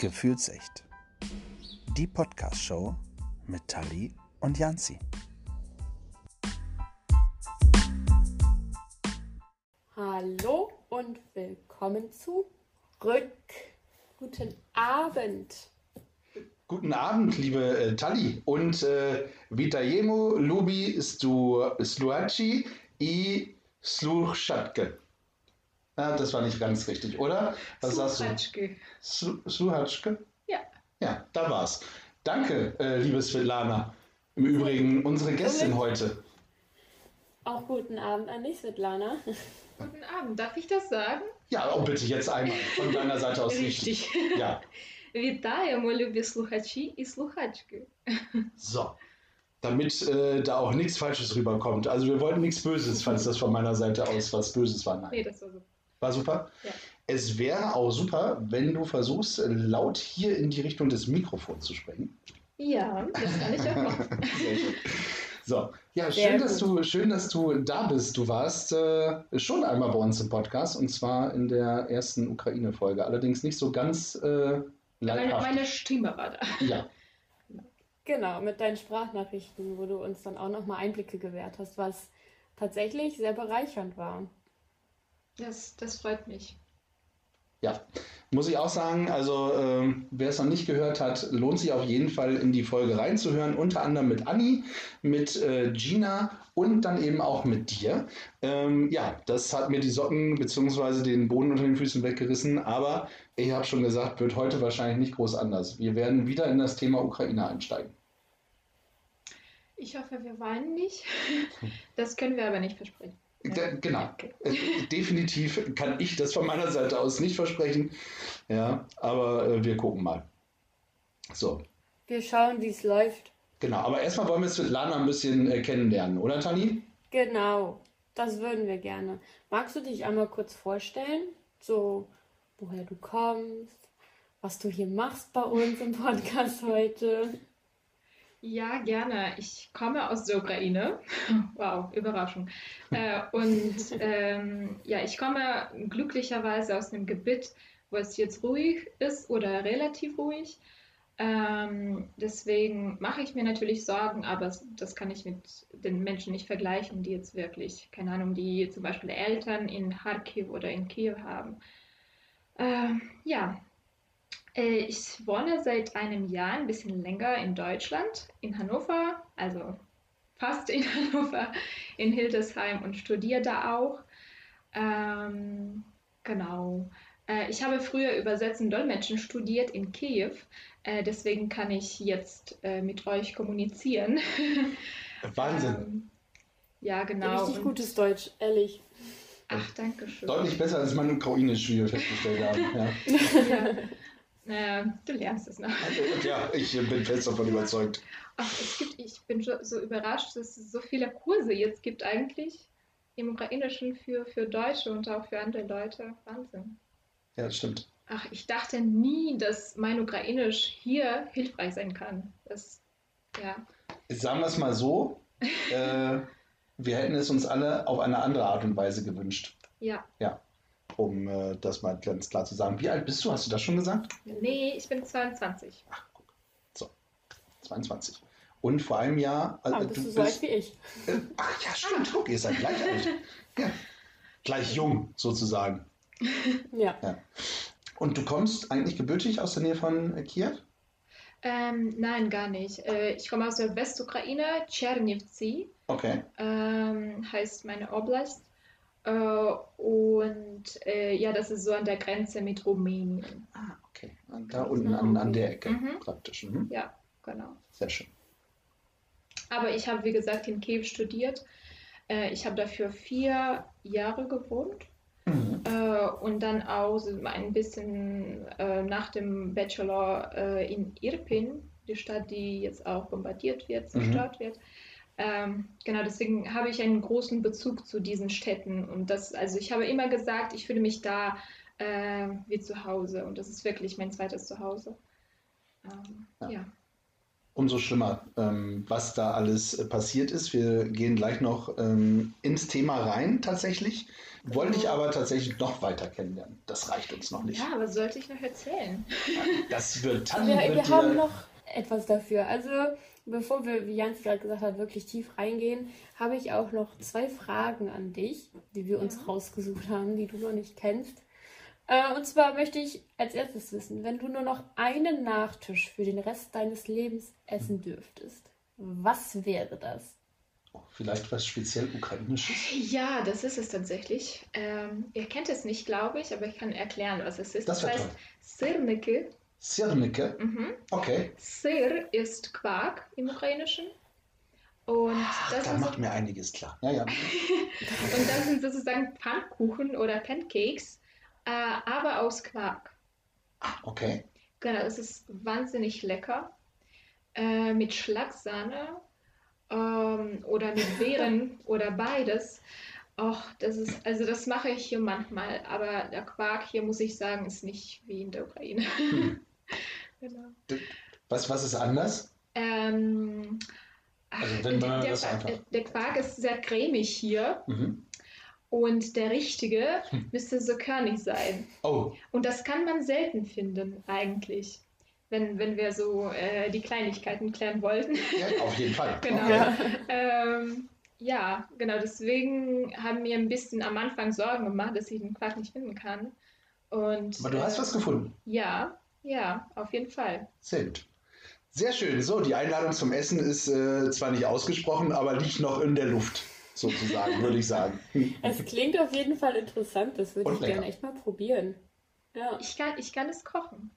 Gefühlsecht. Die Podcast-Show mit Tali und Janzi. Hallo und willkommen zurück. Guten Abend. Guten Abend, liebe äh, Tali. Und äh, Vitajemo lubi stu, sluaci i sluchatke. Ja, das war nicht ganz richtig, oder? Was sagst du? Slu- Sluhatschke? Ja. Ja, da war's. Danke, äh, liebe Svetlana. Im Übrigen unsere Gästin heute. Auch guten Abend an dich, Svetlana. Guten Abend, darf ich das sagen? Ja, oh, bitte jetzt einmal von deiner Seite aus richtig. Richtig. Ja, Вітаємо, любі слухачі і слухачки. so. Damit äh, da auch nichts Falsches rüberkommt. Also wir wollten nichts Böses, falls das von meiner Seite aus was Böses war. Nein. Nee, das war so. War super? Ja. Es wäre auch super, wenn du versuchst, laut hier in die Richtung des Mikrofons zu sprechen. Ja, das kann ich auch machen. Sehr schön. So, ja, Sehr schön, dass du, schön, dass du da bist. Du warst äh, schon einmal bei uns im Podcast und zwar in der ersten Ukraine-Folge. Allerdings nicht so ganz äh, Meine, meine Stimme war da. Ja, Genau, mit deinen Sprachnachrichten, wo du uns dann auch nochmal Einblicke gewährt hast, was tatsächlich sehr bereichernd war. Das, das freut mich. ja. Muss ich auch sagen, also ähm, wer es noch nicht gehört hat, lohnt sich auf jeden Fall in die Folge reinzuhören. Unter anderem mit Anni, mit äh, Gina und dann eben auch mit dir. Ähm, ja, das hat mir die Socken bzw. den Boden unter den Füßen weggerissen, aber ich habe schon gesagt, wird heute wahrscheinlich nicht groß anders. Wir werden wieder in das Thema Ukraine einsteigen. Ich hoffe, wir weinen nicht. Das können wir aber nicht versprechen. Ge- Genau. Äh, Definitiv kann ich das von meiner Seite aus nicht versprechen. Ja, aber äh, wir gucken mal. So, Wir schauen, wie es läuft. genau. Aber erstmal wollen wir Svetlana ein bisschen äh, kennenlernen, oder Tani? Genau, das würden wir gerne. Magst du dich einmal kurz vorstellen? So, woher du kommst, was du hier machst bei uns im Podcast heute? Ja, gerne. Ich komme aus der Ukraine. Wow, Überraschung. Äh, und ähm, ja, ich komme glücklicherweise aus einem Gebiet, wo es jetzt ruhig ist oder relativ ruhig. Ähm, deswegen mache ich mir natürlich Sorgen, aber das kann ich mit den Menschen nicht vergleichen, die jetzt wirklich, keine Ahnung, die zum Beispiel Eltern in Kharkiv oder in Kiew haben. Ähm, ja, ich wohne seit einem Jahr ein bisschen länger in Deutschland, in Hannover, also fast in Hannover, in Hildesheim und studiere da auch. Ähm, genau. Äh, ich habe früher Übersetzen Dolmetschen studiert in Kiew, äh, deswegen kann ich jetzt äh, mit euch kommunizieren. Wahnsinn. Ähm, ja, genau. Richtig und- gutes Deutsch, ehrlich. Ach, danke schön. Deutlich besser, als meine ukrainisch, wie wir festgestellt haben. Ja. Ja. Äh, du lernst es noch. Also, ja, ich bin fest davon überzeugt. Ach, es gibt, ich bin so, überrascht, dass es so viele Kurse jetzt gibt eigentlich im Ukrainischen für, für Deutsche und auch für andere Leute. Wahnsinn. Ja, das stimmt. Ach, ich dachte nie, dass mein Ukrainisch hier hilfreich sein kann. Das, ja. Sagen wir es mal so, äh, wir hätten es uns alle auf eine andere Art und Weise gewünscht, Ja. Um äh, das mal ganz klar zu sagen. Wie alt bist du? Hast du das schon gesagt? Nee, ich bin 22. Ach, guck. So, 22. Und vor einem Jahr. äh, Ah, bist du so alt wie ich? äh, ach ja, stimmt. Guck, ihr seid gleich alt. Ja. Gleich jung, sozusagen. Ja. Und du kommst eigentlich gebürtig aus der Nähe von äh, Kiew? Ähm, nein, gar nicht. Äh, ich komme aus der Westukraine, Tschernivtsi. Okay. ähm, heißt meine Oblast. Äh, und äh, ja, das ist so an der Grenze mit Rumänien. Ah, okay. Da unten an, an der Ecke Mhm. praktisch. Mhm. Ja, genau. Sehr schön. Aber ich habe, wie gesagt, in Kiew studiert. Äh, ich habe dafür vier Jahre gewohnt. Mhm. Äh, und dann auch ein bisschen äh, nach dem Bachelor äh, in Irpin, die Stadt, die jetzt auch bombardiert wird, zerstört wird. Ähm, genau, deswegen habe ich einen großen Bezug zu diesen Städten. Und das, also ich habe immer gesagt, ich fühle mich da äh, wie zu Hause. Und das ist wirklich mein zweites Zuhause. Ähm, Ja. ja. umso schlimmer, ähm, was da alles äh, passiert ist. Wir gehen gleich noch ähm, ins Thema rein tatsächlich. Wollte ich aber tatsächlich noch weiter kennenlernen. Das reicht uns noch nicht. Ja, was sollte ich noch erzählen? Das wird Tanni Wir, wir haben noch etwas dafür. Also, bevor wir, wie Jans gerade gesagt hat, wirklich tief reingehen, habe ich auch noch zwei Fragen an dich, die wir uns rausgesucht haben, die du noch nicht kennst. Äh, und zwar möchte ich als erstes wissen, wenn du nur noch einen Nachtisch für den Rest deines Lebens essen dürftest, was wäre das? Vielleicht was speziell Ukrainisches. Ja, das ist es tatsächlich. Ähm, ihr kennt es nicht, glaube ich, aber ich kann erklären, was es ist. Das wär heißt toll. Sirnike. Mhm. Okay. Sir ist Quark im Ukrainischen. Und Ach, das, da sind so, macht mir einiges klar. Ja, ja. und das sind sozusagen Pfannkuchen oder Pancakes, äh, aber aus Quark. Okay. Genau, es ist wahnsinnig lecker. Äh, mit Schlagsahne ähm, oder mit Beeren oder beides. Och, das ist, also das mache ich hier manchmal, aber der Quark hier, muss ich sagen, ist nicht wie in der Ukraine. Hm. Genau. Was, was ist anders? Ähm, Also wenn man der, das einfach- der Quark ist sehr cremig hier Mhm. und der richtige Hm. müsste so körnig sein. Oh, Und das kann man selten finden, eigentlich, wenn, wenn wir so äh, die Kleinigkeiten klären wollten. ja, auf jeden Fall. Genau. Okay. Ja. ähm, ja, genau, deswegen haben mir ein bisschen am Anfang Sorgen gemacht, dass ich den Quark nicht finden kann. Und, Aber du hast äh, was gefunden. Ja, ja, auf jeden Fall. Sehr gut. Sehr schön. So, die Einladung zum Essen ist äh, zwar nicht ausgesprochen, aber liegt noch in der Luft, sozusagen, würde ich sagen. Es klingt auf jeden Fall interessant, das würde ich gerne echt mal probieren. Ja. Ich kann, ich kann es kochen.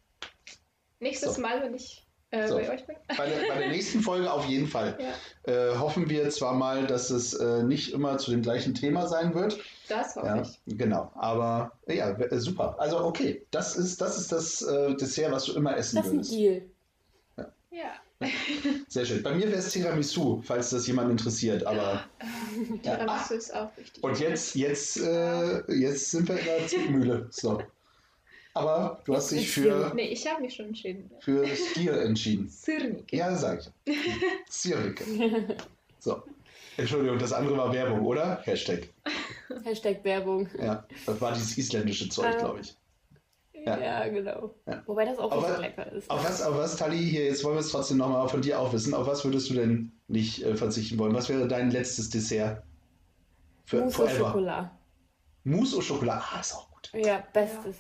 Nächstes So. Mal, wenn ich äh, So. bei euch bin. Bei der, bei der nächsten Folge auf jeden Fall. Ja, Äh, hoffen wir zwar mal, dass es äh, nicht immer zu dem gleichen Thema sein wird. das hoffe Ja, ich. genau. Aber ja, äh, super. Also okay, das ist das, ist das äh, Dessert, was du immer essen Das ist ein würdest. Deal. Ja. Sehr schön. Bei mir wäre es Tiramisu, falls das jemand interessiert. Aber Tiramisu ist auch wichtig. und jetzt, jetzt, äh, jetzt sind wir in der Zugmühle. So. Aber du hast dich für, Nee, ich habe mich schon entschieden. für Stier entschieden. Sirnike. Ja, sag ich. Stierrike. So. Entschuldigung, das andere war Werbung, oder? Hashtag. Hashtag Werbung. Ja, das war dieses isländische Zeug, Ähm, glaube ich. Ja. Ja, genau. Ja. Wobei das auch richtig lecker ist. Auf was, auf was, Tali, hier, jetzt wollen wir es trotzdem nochmal von dir auch wissen. Auf was würdest du denn nicht äh, verzichten wollen? Was wäre dein letztes Dessert? Für Mousse au forever? Chocolat. Mousse au Chocolat. Ah, ist auch gut. Ja, bestes.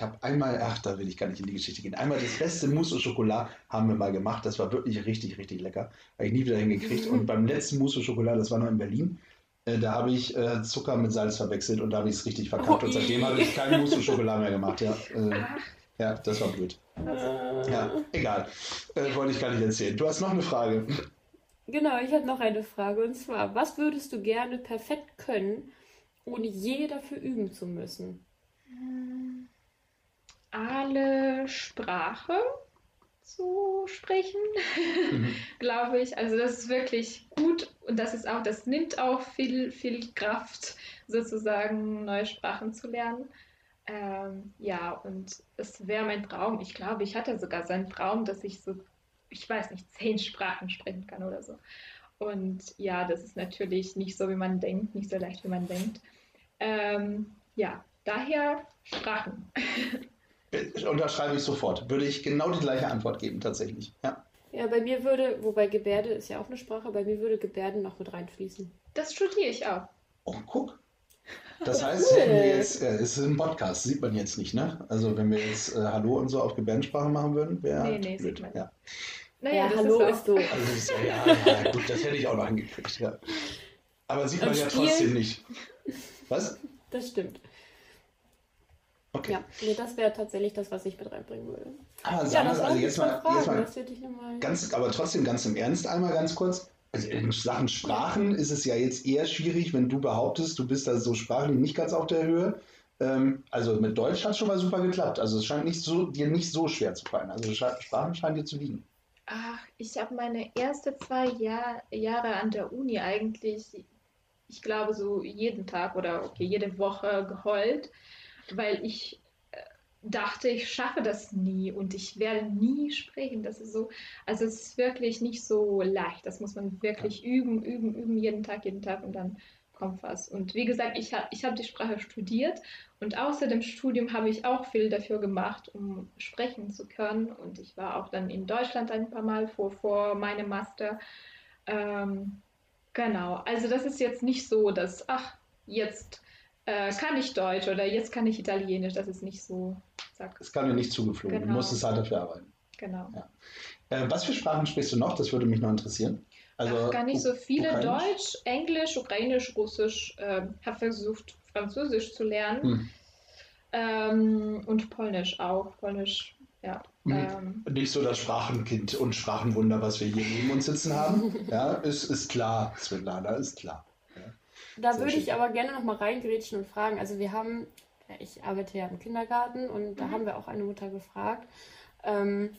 Ich habe einmal, ach, da will ich gar nicht in die Geschichte gehen. Einmal das beste Mousse au Chocolat haben wir mal gemacht. Das war wirklich richtig, richtig lecker. Habe ich nie wieder hingekriegt. Und beim letzten Mousse au Chocolat, das war noch in Berlin, äh, da habe ich äh, Zucker mit Salz verwechselt und da habe ich es richtig verkackt. Oh, und seitdem habe ich kein Mousse au Chocolat mehr gemacht. Ja, äh, ja das war blöd. Ja, egal. Äh, wollte ich gar nicht erzählen. Du hast noch eine Frage. Genau, ich habe noch eine Frage. Und zwar, was würdest du gerne perfekt können, ohne je dafür üben zu müssen? Alle Sprache zu sprechen, Mhm. glaube ich. Also das ist wirklich gut und das ist auch, das nimmt auch viel, viel Kraft, sozusagen neue Sprachen zu lernen. Ähm, ja, und es wäre mein Traum. Ich glaube, ich hatte sogar so einen Traum, dass ich so, ich weiß nicht, zehn Sprachen sprechen kann oder so. Und ja, das ist natürlich nicht so, wie man denkt, nicht so leicht, wie man denkt. Ähm, ja, daher Sprachen. Äh, Unterschreibe ich sofort. Würde ich genau die gleiche Antwort geben, tatsächlich. Ja. Ja, bei mir würde, wobei Gebärde ist ja auch eine Sprache, bei mir würde Gebärden noch mit reinfließen. Das studiere ich auch. Oh, guck. Das heißt, Cool. wir jetzt, äh, es ist ein Podcast, sieht man jetzt nicht, ne? Also wenn wir jetzt äh, Hallo und so auf Gebärdensprache machen würden, wäre Nee, nee, blöd. sieht man Ja. Naja, ja, das hallo ist, so. Also ist, ja, ja, gut, das hätte ich auch noch hingekriegt, ja. Aber sieht man Und ja Spiel- trotzdem nicht. Was? Das stimmt. Okay. Ja, nee, das wäre tatsächlich das, was ich mit reinbringen würde. Aber Ja, sagen wir das also jetzt mal, Fragen. jetzt mal ich nochmal. ganz, aber trotzdem ganz im Ernst einmal ganz kurz. Also in Sachen Sprachen ist es ja jetzt eher schwierig, wenn du behauptest, du bist da so sprachlich nicht ganz auf der Höhe. Ähm, also mit Deutsch hat es schon mal super geklappt. Also es scheint nicht so, dir nicht so schwer zu fallen. Also Sprachen scheinen dir zu liegen. ach, ich habe meine ersten zwei Jahr, Jahre an der Uni eigentlich, ich glaube, so jeden Tag oder okay, jede Woche geheult, weil ich äh, dachte, ich schaffe das nie und ich werde nie sprechen. Das ist so, also es ist wirklich nicht so leicht. Das muss man wirklich üben, üben, üben, jeden Tag, jeden Tag und dann kommt was. Und wie gesagt, ich habe ich hab die Sprache studiert und außer dem Studium habe ich auch viel dafür gemacht, um sprechen zu können. Und ich war auch dann in Deutschland ein paar Mal vor, vor meinem Master. Ähm, genau, also das ist jetzt nicht so, dass, ach, jetzt äh, kann ich Deutsch oder jetzt kann ich Italienisch. Das ist nicht so. Zack. Das kann dir nicht zugeflogen. Genau. Du musstest halt dafür arbeiten. Genau. Ja. Äh, was für Sprachen sprichst du noch? Das würde mich noch interessieren. Also, Ach, gar nicht so viele. Ukrainisch? Deutsch, Englisch, Ukrainisch, Russisch. Äh, habe versucht, Französisch zu lernen. Hm. Ähm, und Polnisch auch. Polnisch, ja. Hm. Ähm, nicht so das Sprachenkind und Sprachenwunder, was wir hier neben uns sitzen haben. ja, ist, ist klar, Svetlana, ist klar. Da würde ich aber gerne noch mal reingrätschen und fragen. Also wir haben, ich arbeite ja im Kindergarten und da mhm. haben wir auch eine Mutter gefragt, ähm,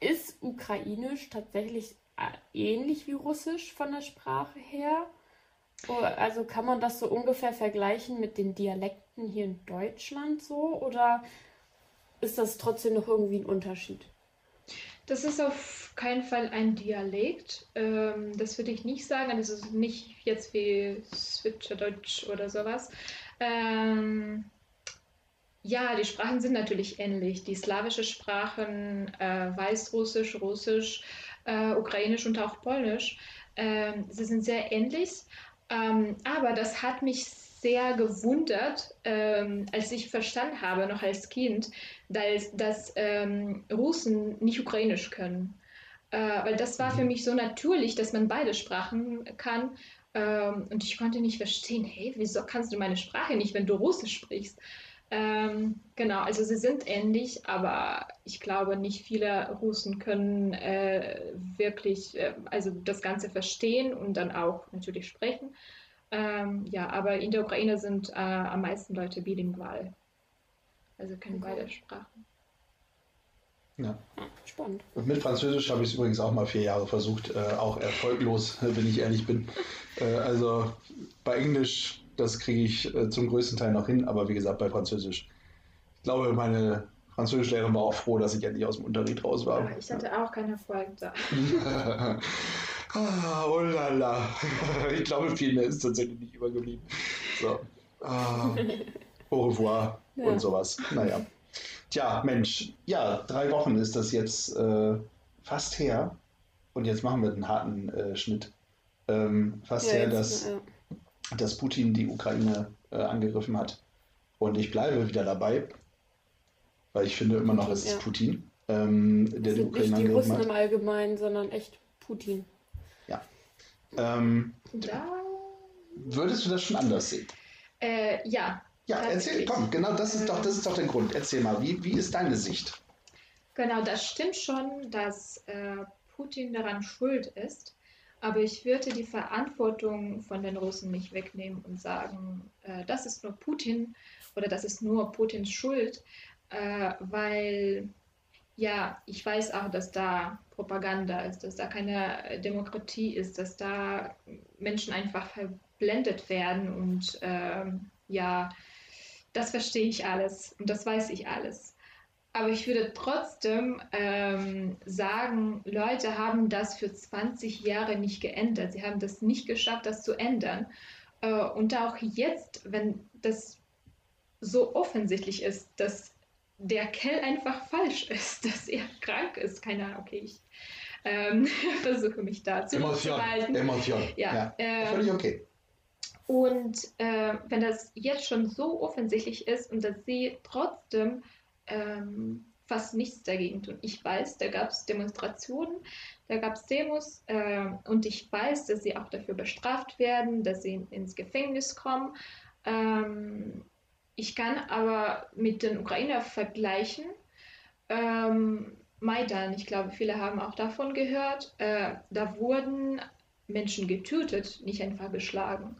ist Ukrainisch tatsächlich äh, ähnlich wie Russisch von der Sprache her? Also kann man das so ungefähr vergleichen mit den Dialekten hier in Deutschland so oder ist das trotzdem noch irgendwie ein Unterschied? Das ist auf keinen Fall ein Dialekt. Ähm, das würde ich nicht sagen. Das ist nicht jetzt wie Switcherdeutsch oder sowas. Ähm, ja, die Sprachen sind natürlich ähnlich. Die slawischen Sprachen, äh, Weißrussisch, Russisch, äh, Ukrainisch und auch Polnisch, äh, sie sind sehr ähnlich. Ähm, aber das hat mich sehr gewundert, ähm, als ich verstanden habe, noch als Kind, dass, dass ähm, Russen nicht Ukrainisch können. Äh, weil das war für mich so natürlich, dass man beide Sprachen kann. Ähm, und ich konnte nicht verstehen, hey, wieso kannst du meine Sprache nicht, wenn du Russisch sprichst? Ähm, genau, also sie sind ähnlich, aber ich glaube, nicht viele Russen können äh, wirklich äh, also das Ganze verstehen und dann auch natürlich sprechen. Ähm, ja, aber in der Ukraine sind äh, am meisten Leute bilingual. Also können okay. beide Sprachen. Ja. Spannend. Und mit Französisch habe ich es übrigens auch mal vier Jahre versucht, äh, auch erfolglos, wenn ich ehrlich bin. Äh, also bei Englisch, das kriege ich äh, zum größten Teil noch hin, aber wie gesagt, bei Französisch. Ich glaube, meine Französischlehrerin war auch froh, dass ich endlich aus dem Unterricht raus war. Ja, ich hatte ja. auch keinen Erfolg da. Ah, oh lala. Ich glaube, viel mehr ist tatsächlich nicht übergeblieben. So. Ah, au revoir ja. und sowas. Naja. Tja, Mensch, ja, drei Wochen ist das jetzt äh, fast her. Und jetzt machen wir einen harten äh, Schnitt. Ähm, fast ja, her, dass, ja. dass Putin die Ukraine äh, angegriffen hat. Und ich bleibe wieder dabei, weil ich finde immer noch, es ist Putin, ähm, der die Ukraine angegriffen hat. Nicht die Russen im Allgemeinen, sondern echt Putin. Ähm, da... Würdest du das schon anders sehen? Äh, ja. Ja, erzähl, komm, genau das ist doch, das ist doch der Grund. Erzähl mal, wie, wie ist deine Sicht? Genau, das stimmt schon, dass äh, Putin daran schuld ist. Aber ich würde die Verantwortung von den Russen nicht wegnehmen und sagen, äh, das ist nur Putin oder das ist nur Putins Schuld, äh, weil ja, ich weiß auch, dass da Propaganda ist, dass da keine Demokratie ist, dass da Menschen einfach verblendet werden und ähm, ja, das verstehe ich alles und das weiß ich alles. Aber ich würde trotzdem ähm, sagen, Leute haben das für 20 Jahre nicht geändert. Sie haben das nicht geschafft, das zu ändern. Äh, und auch jetzt, wenn das so offensichtlich ist, dass der Kell einfach falsch ist, dass er krank ist. Keine Ahnung, okay, ich ähm, versuche mich da zu Emotion, Emotion. Ja, ja ähm, völlig okay. Und äh, wenn das jetzt schon so offensichtlich ist und dass sie trotzdem ähm, fast nichts dagegen tun. Ich weiß, da gab es Demonstrationen, da gab es Demos äh, und ich weiß, dass sie auch dafür bestraft werden, dass sie ins Gefängnis kommen. Ähm, ich kann aber mit den Ukrainer vergleichen. Ähm, Maidan, ich glaube, viele haben auch davon gehört. Äh, da wurden Menschen getötet, nicht einfach geschlagen.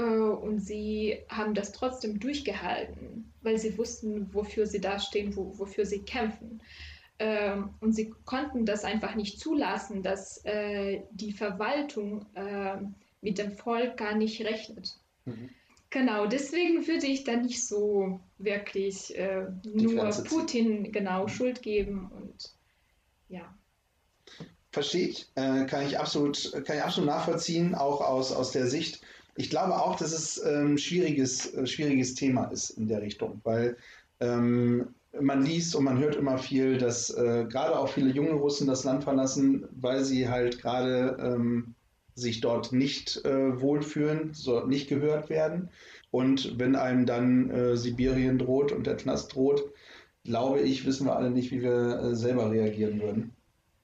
Äh, und sie haben das trotzdem durchgehalten, weil sie wussten, wofür sie dastehen, wo, wofür sie kämpfen. Äh, und sie konnten das einfach nicht zulassen, dass äh, die Verwaltung äh, mit dem Volk gar nicht rechnet. Mhm. Genau, deswegen würde ich da nicht so wirklich äh, nur Putin genau mhm. Schuld geben und ja. Verstehe ich, kann ich absolut, kann ich absolut nachvollziehen, auch aus, aus der Sicht. Ich glaube auch, dass es ein ähm, schwieriges, äh, schwieriges Thema ist in der Richtung, weil ähm, man liest und man hört immer viel, dass äh, gerade auch viele junge Russen das Land verlassen, weil sie halt gerade ähm, sich dort nicht äh, wohlfühlen, so nicht gehört werden. Und wenn einem dann äh, Sibirien droht und der Knast droht, glaube ich, wissen wir alle nicht, wie wir äh, selber reagieren würden.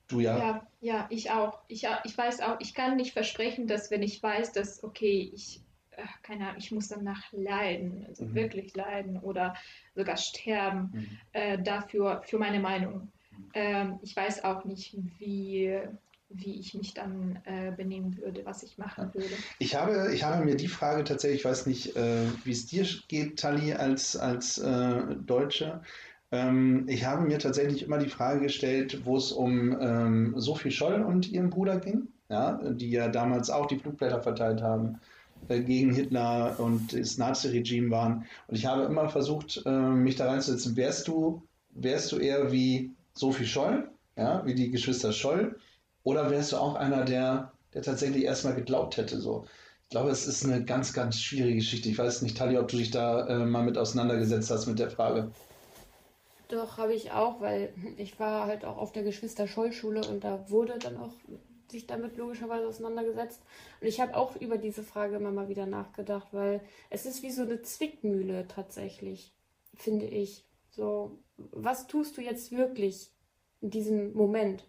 Du ja? Ja, ja, ich auch. Ich, ich weiß auch, ich kann nicht versprechen, dass wenn ich weiß, dass, okay, ich, ach, keine Ahnung, ich muss danach leiden, also mhm. wirklich leiden oder sogar sterben, mhm. äh, dafür, für meine Meinung. Mhm. Ähm, ich weiß auch nicht, wie, wie ich mich dann äh, benehmen würde, was ich machen würde. Ich habe, ich habe mir die Frage tatsächlich, ich weiß nicht, äh, wie es dir geht, Tali, als, als äh, Deutsche. Ähm, ich habe mir tatsächlich immer die Frage gestellt, wo es um ähm, Sophie Scholl und ihren Bruder ging, ja, die ja damals auch die Flugblätter verteilt haben äh, gegen Hitler und das Nazi-Regime waren. Und ich habe immer versucht, äh, mich da reinzusetzen. Wärst du, wärst du eher wie Sophie Scholl, ja, wie die Geschwister Scholl, oder wärst du auch einer, der, der tatsächlich erstmal geglaubt hätte? So? Ich glaube, es ist eine ganz, ganz schwierige Geschichte. Ich weiß nicht, Tali, ob du dich da äh, mal mit auseinandergesetzt hast mit der Frage. Doch, habe ich auch, weil ich war halt auch auf der Geschwister-Scholl-Schule und da wurde dann auch sich damit logischerweise auseinandergesetzt. Und ich habe auch über diese Frage immer mal wieder nachgedacht, weil es ist wie so eine Zwickmühle tatsächlich, finde ich. So, was tust du jetzt wirklich in diesem Moment?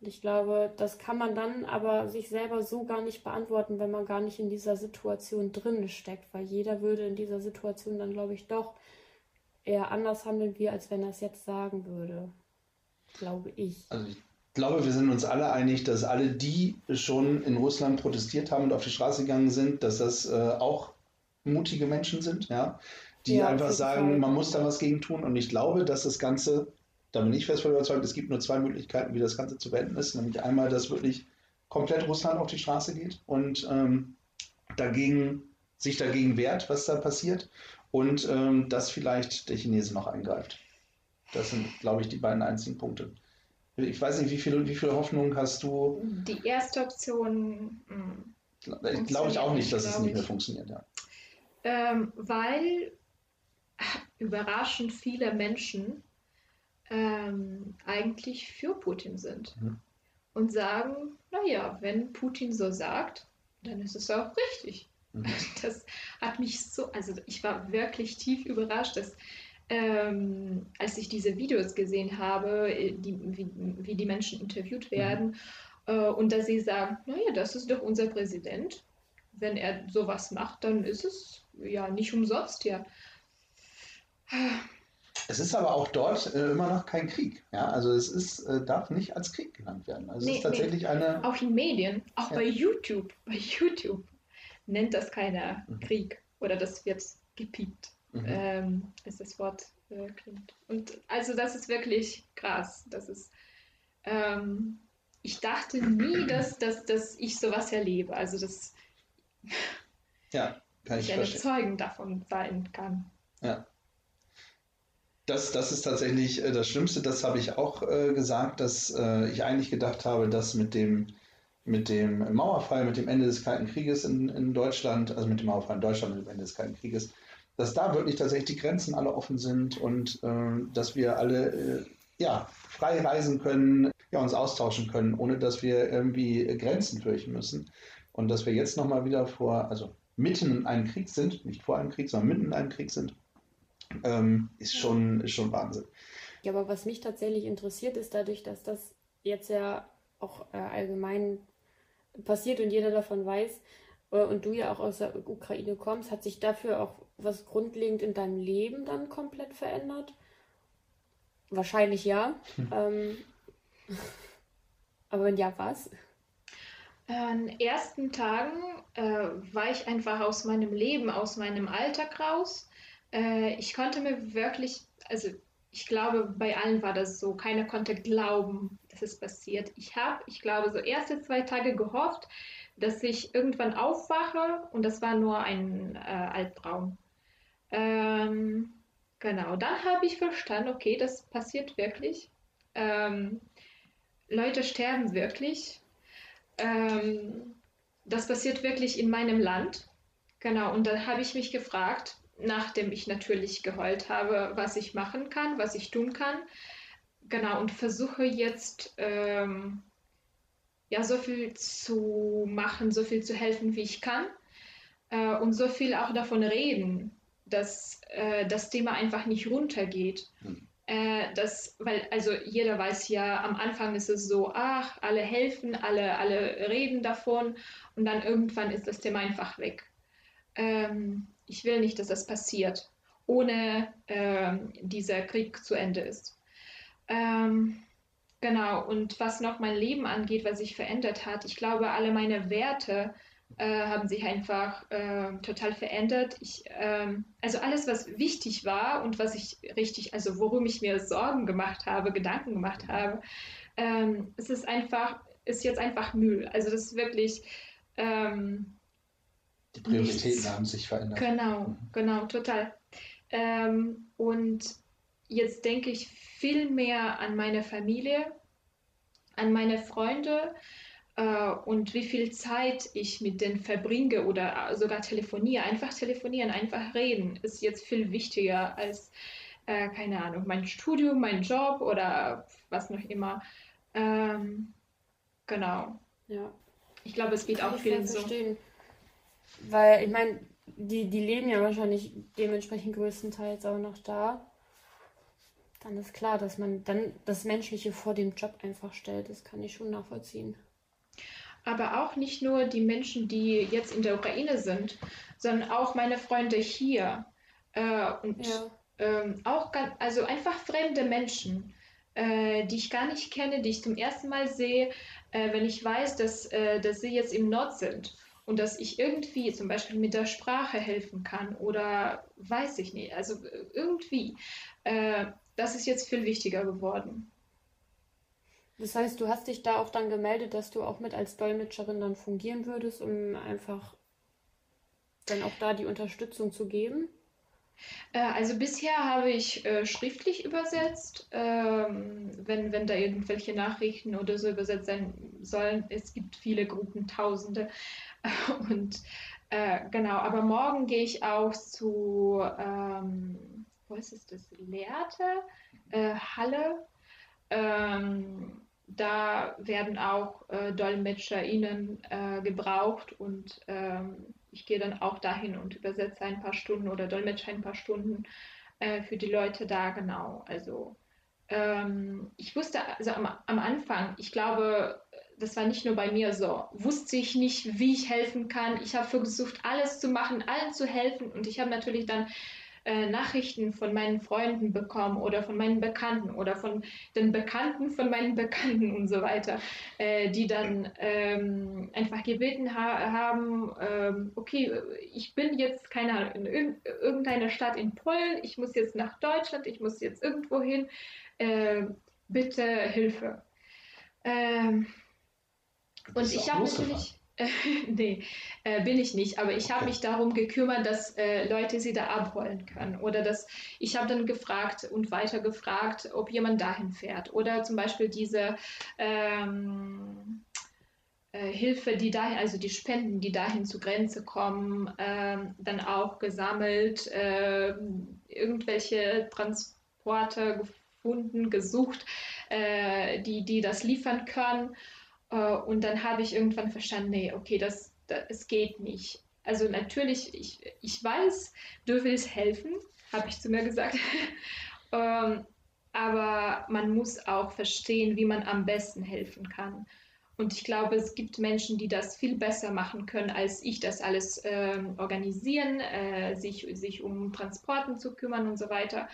Und ich glaube, das kann man dann aber sich selber so gar nicht beantworten, wenn man gar nicht in dieser Situation drin steckt, weil jeder würde in dieser Situation dann, glaube ich, doch eher anders handeln wir, als wenn er es jetzt sagen würde. Glaube ich. Also ich glaube, wir sind uns alle einig, dass alle, die schon in Russland protestiert haben und auf die Straße gegangen sind, dass das äh, auch mutige Menschen sind, ja, die ja, einfach sagen, Fall. man muss da was gegen tun. Und ich glaube, dass das Ganze, da bin ich fest von überzeugt, es gibt nur zwei Möglichkeiten, wie das Ganze zu beenden ist. Nämlich einmal, dass wirklich komplett Russland auf die Straße geht und ähm, dagegen, sich dagegen wehrt, was da passiert und ähm, dass vielleicht der Chinese noch eingreift. Das sind, glaube ich, die beiden einzigen Punkte. Ich weiß nicht, wie viel, wie viel Hoffnung hast du? Die erste Option. Mh, hm, glaube ich auch nicht, dass es nicht mehr funktioniert. Ja. Ähm, weil überraschend viele Menschen ähm, eigentlich für Putin sind mhm. und sagen, naja, wenn Putin so sagt, dann ist es auch richtig. Mhm. Das hat mich so, also ich war wirklich tief überrascht, dass ähm, als ich diese Videos gesehen habe, äh, die, wie, wie die Menschen interviewt mhm. werden, mhm. äh, und dass sie sagen, naja, das ist doch unser Präsident. Wenn er sowas macht, dann ist es ja nicht umsonst, ja. Es ist aber auch dort äh, immer noch kein Krieg. Ja? Also es ist, äh, darf nicht als Krieg genannt werden. Also nee, es ist tatsächlich nee. eine. Auch in Medien, auch ja. bei YouTube. Bei YouTube nennt das keiner mhm. Krieg oder das wird gepiept, mhm. ähm, ist das Wort äh, klingt. Und also das ist wirklich krass. Das ist, ähm, ich dachte nie, dass, dass, dass ich sowas erlebe. Also dass ja, kann ich, ich eine Zeugen davon sein kann. Ja. Das, das ist tatsächlich äh, das Schlimmste, das habe ich auch äh, gesagt, dass äh, ich eigentlich gedacht habe, dass mit dem mit dem Mauerfall, mit dem Ende des Kalten Krieges in, in Deutschland, also mit dem Mauerfall in Deutschland, mit dem Ende des Kalten Krieges, dass da wirklich tatsächlich die Grenzen alle offen sind und äh, dass wir alle äh, ja, frei reisen können, ja, uns austauschen können, ohne dass wir irgendwie Grenzen fürchten müssen. Und dass wir jetzt nochmal wieder vor, also mitten in einem Krieg sind, nicht vor einem Krieg, sondern mitten in einem Krieg sind, ähm, ist, schon, ist schon Wahnsinn. Ja, aber was mich tatsächlich interessiert, ist dadurch, dass das jetzt ja auch äh, allgemein passiert und jeder davon weiß äh, und du ja auch aus der Ukraine kommst, hat sich dafür auch was grundlegend in deinem Leben dann komplett verändert? Wahrscheinlich ja. Hm. Ähm, aber wenn ja, was? In den ersten Tagen äh, war ich einfach aus meinem Leben, aus meinem Alltag raus. Äh, ich konnte mir wirklich, also ich glaube, bei allen war das so. Keiner konnte glauben, es passiert. Ich habe, ich glaube, so erste zwei Tage gehofft, dass ich irgendwann aufwache und das war nur ein äh, Albtraum. Ähm, genau, dann habe ich verstanden, okay, das passiert wirklich. Ähm, Leute sterben wirklich. Ähm, das passiert wirklich in meinem Land. Genau, und dann habe ich mich gefragt, nachdem ich natürlich geheult habe, was ich machen kann, was ich tun kann. Genau, und versuche jetzt ähm, ja so viel zu machen, so viel zu helfen, wie ich kann. Äh, und so viel auch davon reden, dass äh, das Thema einfach nicht runtergeht. Hm. Äh, das, weil, also jeder weiß ja, am Anfang ist es so, ach, alle helfen, alle, alle reden davon und dann irgendwann ist das Thema einfach weg. Ähm, ich will nicht, dass das passiert, ohne ähm, dieser Krieg zu Ende ist. Ähm, genau, und was noch mein Leben angeht, was sich verändert hat, ich glaube, alle meine Werte äh, haben sich einfach äh, total verändert. Ich, ähm, also alles, was wichtig war und was ich richtig, also worum ich mir Sorgen gemacht habe, Gedanken gemacht habe, ähm, es ist einfach, ist jetzt einfach Müll. Also das ist wirklich. Ähm, Die Prioritäten nichts. haben sich verändert. Genau, mhm. genau, total. Ähm, und jetzt denke ich viel mehr an meine Familie, an meine Freunde, äh, und wie viel Zeit ich mit denen verbringe oder sogar telefoniere. Einfach telefonieren, einfach reden ist jetzt viel wichtiger als, äh, keine Ahnung, mein Studium, mein Job oder was noch immer. Ähm, genau. Ja. Ich glaube, es geht Kann auch vielen so. Verstehen. Weil, ich meine, die, die leben ja wahrscheinlich dementsprechend größtenteils auch noch da. Dann ist klar, dass man dann das Menschliche vor dem Job einfach stellt. Das kann ich schon nachvollziehen aber auch nicht nur die Menschen, die jetzt in der Ukraine sind, sondern auch meine Freunde hier äh, und ja. ähm, auch ganz, also einfach fremde Menschen, äh, die ich gar nicht kenne, die ich zum ersten Mal sehe, äh, wenn ich weiß, dass, äh, dass sie jetzt im Nord sind und dass ich irgendwie zum Beispiel mit der Sprache helfen kann oder weiß ich nicht, also irgendwie, äh, das ist jetzt viel wichtiger geworden. Das heißt, du hast dich da auch dann gemeldet, dass du auch mit als Dolmetscherin dann fungieren würdest, um einfach dann auch da die Unterstützung zu geben? Äh, also bisher habe ich äh, schriftlich übersetzt, ähm, wenn, wenn da irgendwelche Nachrichten oder so übersetzt sein sollen. Es gibt viele Gruppen, Tausende. Und äh, genau, aber morgen gehe ich auch zu, ähm, wo ist es das, Lehrte, äh, Halle. Ähm, da werden auch äh, DolmetscherInnen äh, gebraucht und ähm, ich gehe dann auch dahin und übersetze ein paar Stunden oder dolmetsche ein paar Stunden äh, für die Leute da, genau. Also ähm, ich wusste, also am, am Anfang, ich glaube, das war nicht nur bei mir so, wusste ich nicht, wie ich helfen kann. Ich habe versucht, alles zu machen, allen zu helfen und ich habe natürlich dann äh, Nachrichten von meinen Freunden bekommen oder von meinen Bekannten oder von den Bekannten von meinen Bekannten und so weiter, äh, die dann ähm, einfach gebeten ha haben, ähm, okay, ich bin jetzt, keine Ahnung, in irg irgendeiner Stadt in Polen, ich muss jetzt nach Deutschland, ich muss jetzt irgendwo hin, äh, bitte Hilfe. Ähm, und ich habe natürlich nee, äh, bin ich nicht. Aber ich habe mich darum gekümmert, dass äh, Leute sie da abholen können. Oder dass ich habe dann gefragt und weiter gefragt, ob jemand dahin fährt. Oder zum Beispiel diese ähm, äh, Hilfe, die dahin, also die Spenden, die dahin zur Grenze kommen, ähm, dann auch gesammelt, ähm, irgendwelche Transporte gefunden, gesucht, äh, die, die das liefern können. Äh, und dann habe ich irgendwann verstanden, nee, okay, das, das es geht nicht. Also natürlich, ich, ich weiß, du willst helfen, habe ich zu mir gesagt. ähm, aber man muss auch verstehen, wie man am besten helfen kann. Und ich glaube, es gibt Menschen, die das viel besser machen können, als ich das alles äh, organisieren, äh, sich, sich um Transporten zu kümmern und so weiter.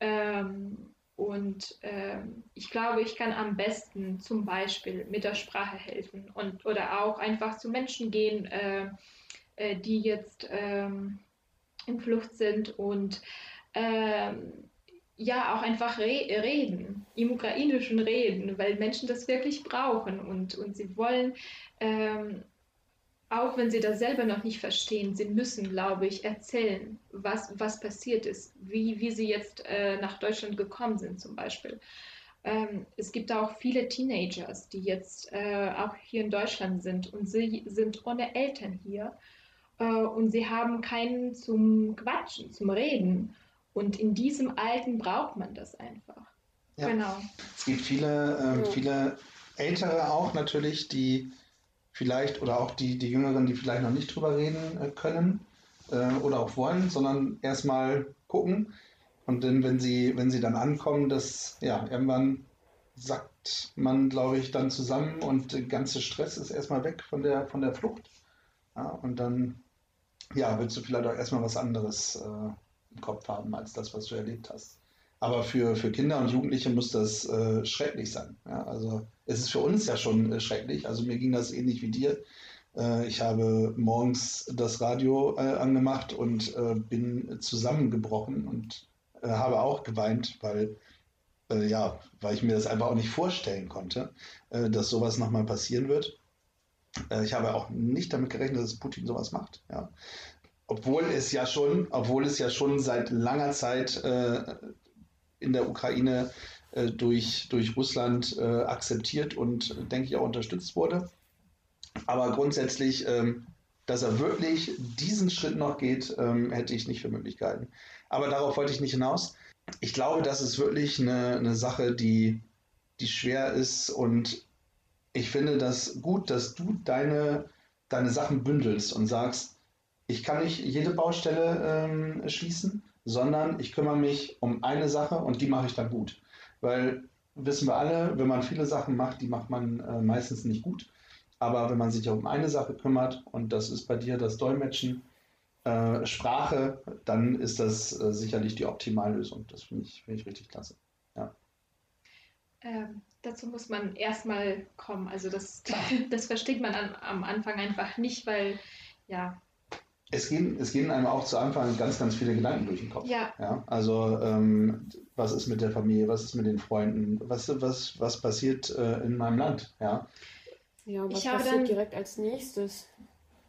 Ähm, und äh, ich glaube, ich kann am besten zum Beispiel mit der Sprache helfen und oder auch einfach zu Menschen gehen, äh, äh, die jetzt ähm, in Flucht sind und ähm, ja auch einfach re reden, im ukrainischen reden, weil Menschen das wirklich brauchen und, und sie wollen, ähm, auch wenn sie das selber noch nicht verstehen, sie müssen, glaube ich, erzählen, was, was passiert ist, wie, wie sie jetzt äh, nach Deutschland gekommen sind zum Beispiel. Ähm, es gibt auch viele Teenagers, die jetzt äh, auch hier in Deutschland sind und sie sind ohne Eltern hier äh, und sie haben keinen zum Quatschen, zum Reden. Und in diesem Alten braucht man das einfach. Ja. Genau. Es gibt viele, ähm, Ja. viele Ältere auch natürlich, die vielleicht oder auch die, die Jüngeren, die vielleicht noch nicht drüber reden äh, können äh, oder auch wollen, sondern erstmal gucken. Und dann, wenn sie, wenn sie dann ankommen, dass ja, irgendwann sackt man, glaube ich, dann zusammen und der ganze Stress ist erstmal weg von der, von der Flucht. Ja, und dann ja, willst du vielleicht auch erstmal was anderes äh, im Kopf haben als das, was du erlebt hast. Aber für, für Kinder und Jugendliche muss das äh, schrecklich sein. Ja, also es ist für uns ja schon äh, schrecklich. Also mir ging das ähnlich wie dir. Äh, ich habe morgens das Radio äh, angemacht und bin zusammengebrochen und habe auch geweint, weil, ja, weil ich mir das einfach auch nicht vorstellen konnte, dass sowas nochmal passieren wird. Ich habe auch nicht damit gerechnet, dass Putin sowas macht. Ja. Obwohl es ja schon, obwohl es ja schon seit langer Zeit in der Ukraine durch, durch Russland äh, akzeptiert und, äh, denke ich, auch unterstützt wurde. Aber grundsätzlich, ähm, dass er wirklich diesen Schritt noch geht, ähm, hätte ich nicht für möglich gehalten. Aber darauf wollte ich nicht hinaus. Ich glaube, das ist wirklich eine, eine Sache, die, die schwer ist und ich finde das gut, dass du deine, deine Sachen bündelst und sagst, ich kann nicht jede Baustelle ähm, schließen, sondern ich kümmere mich um eine Sache und die mache ich dann gut. Weil wissen wir alle, wenn man viele Sachen macht, die macht man äh, meistens nicht gut. Aber wenn man sich um eine Sache kümmert, und das ist bei dir das Dolmetschen, äh, Sprache, dann ist das äh, sicherlich die Optimallösung. Das finde ich, finde ich richtig klasse. Ähm, dazu muss man erstmal kommen. Also das, das versteht man an, am Anfang einfach nicht, weil ja, Es gehen, es gehen einem auch zu Anfang ganz, ganz viele Gedanken durch den Kopf. ja, Ja, also ähm, was ist mit der Familie, was ist mit den Freunden, was, was, was passiert äh, in meinem Land, ja. Ja, was Ich habe passiert dann- direkt als nächstes?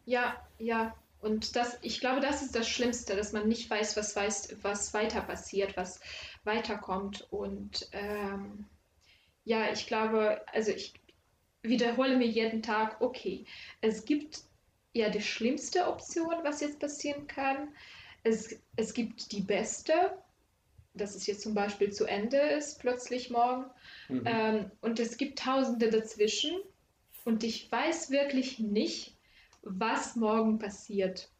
ja, ja. Und das, ich glaube, das ist das Schlimmste, dass man nicht weiß, was weiß, was weiter passiert, was weiterkommt. Und ähm, ja, ich glaube, also ich wiederhole mir jeden Tag, okay, es gibt ja die schlimmste Option, was jetzt passieren kann. Es, es gibt die beste, dass es jetzt zum Beispiel zu Ende ist, plötzlich morgen. Mhm. Ähm, und es gibt Tausende dazwischen. Und ich weiß wirklich nicht, was morgen passiert,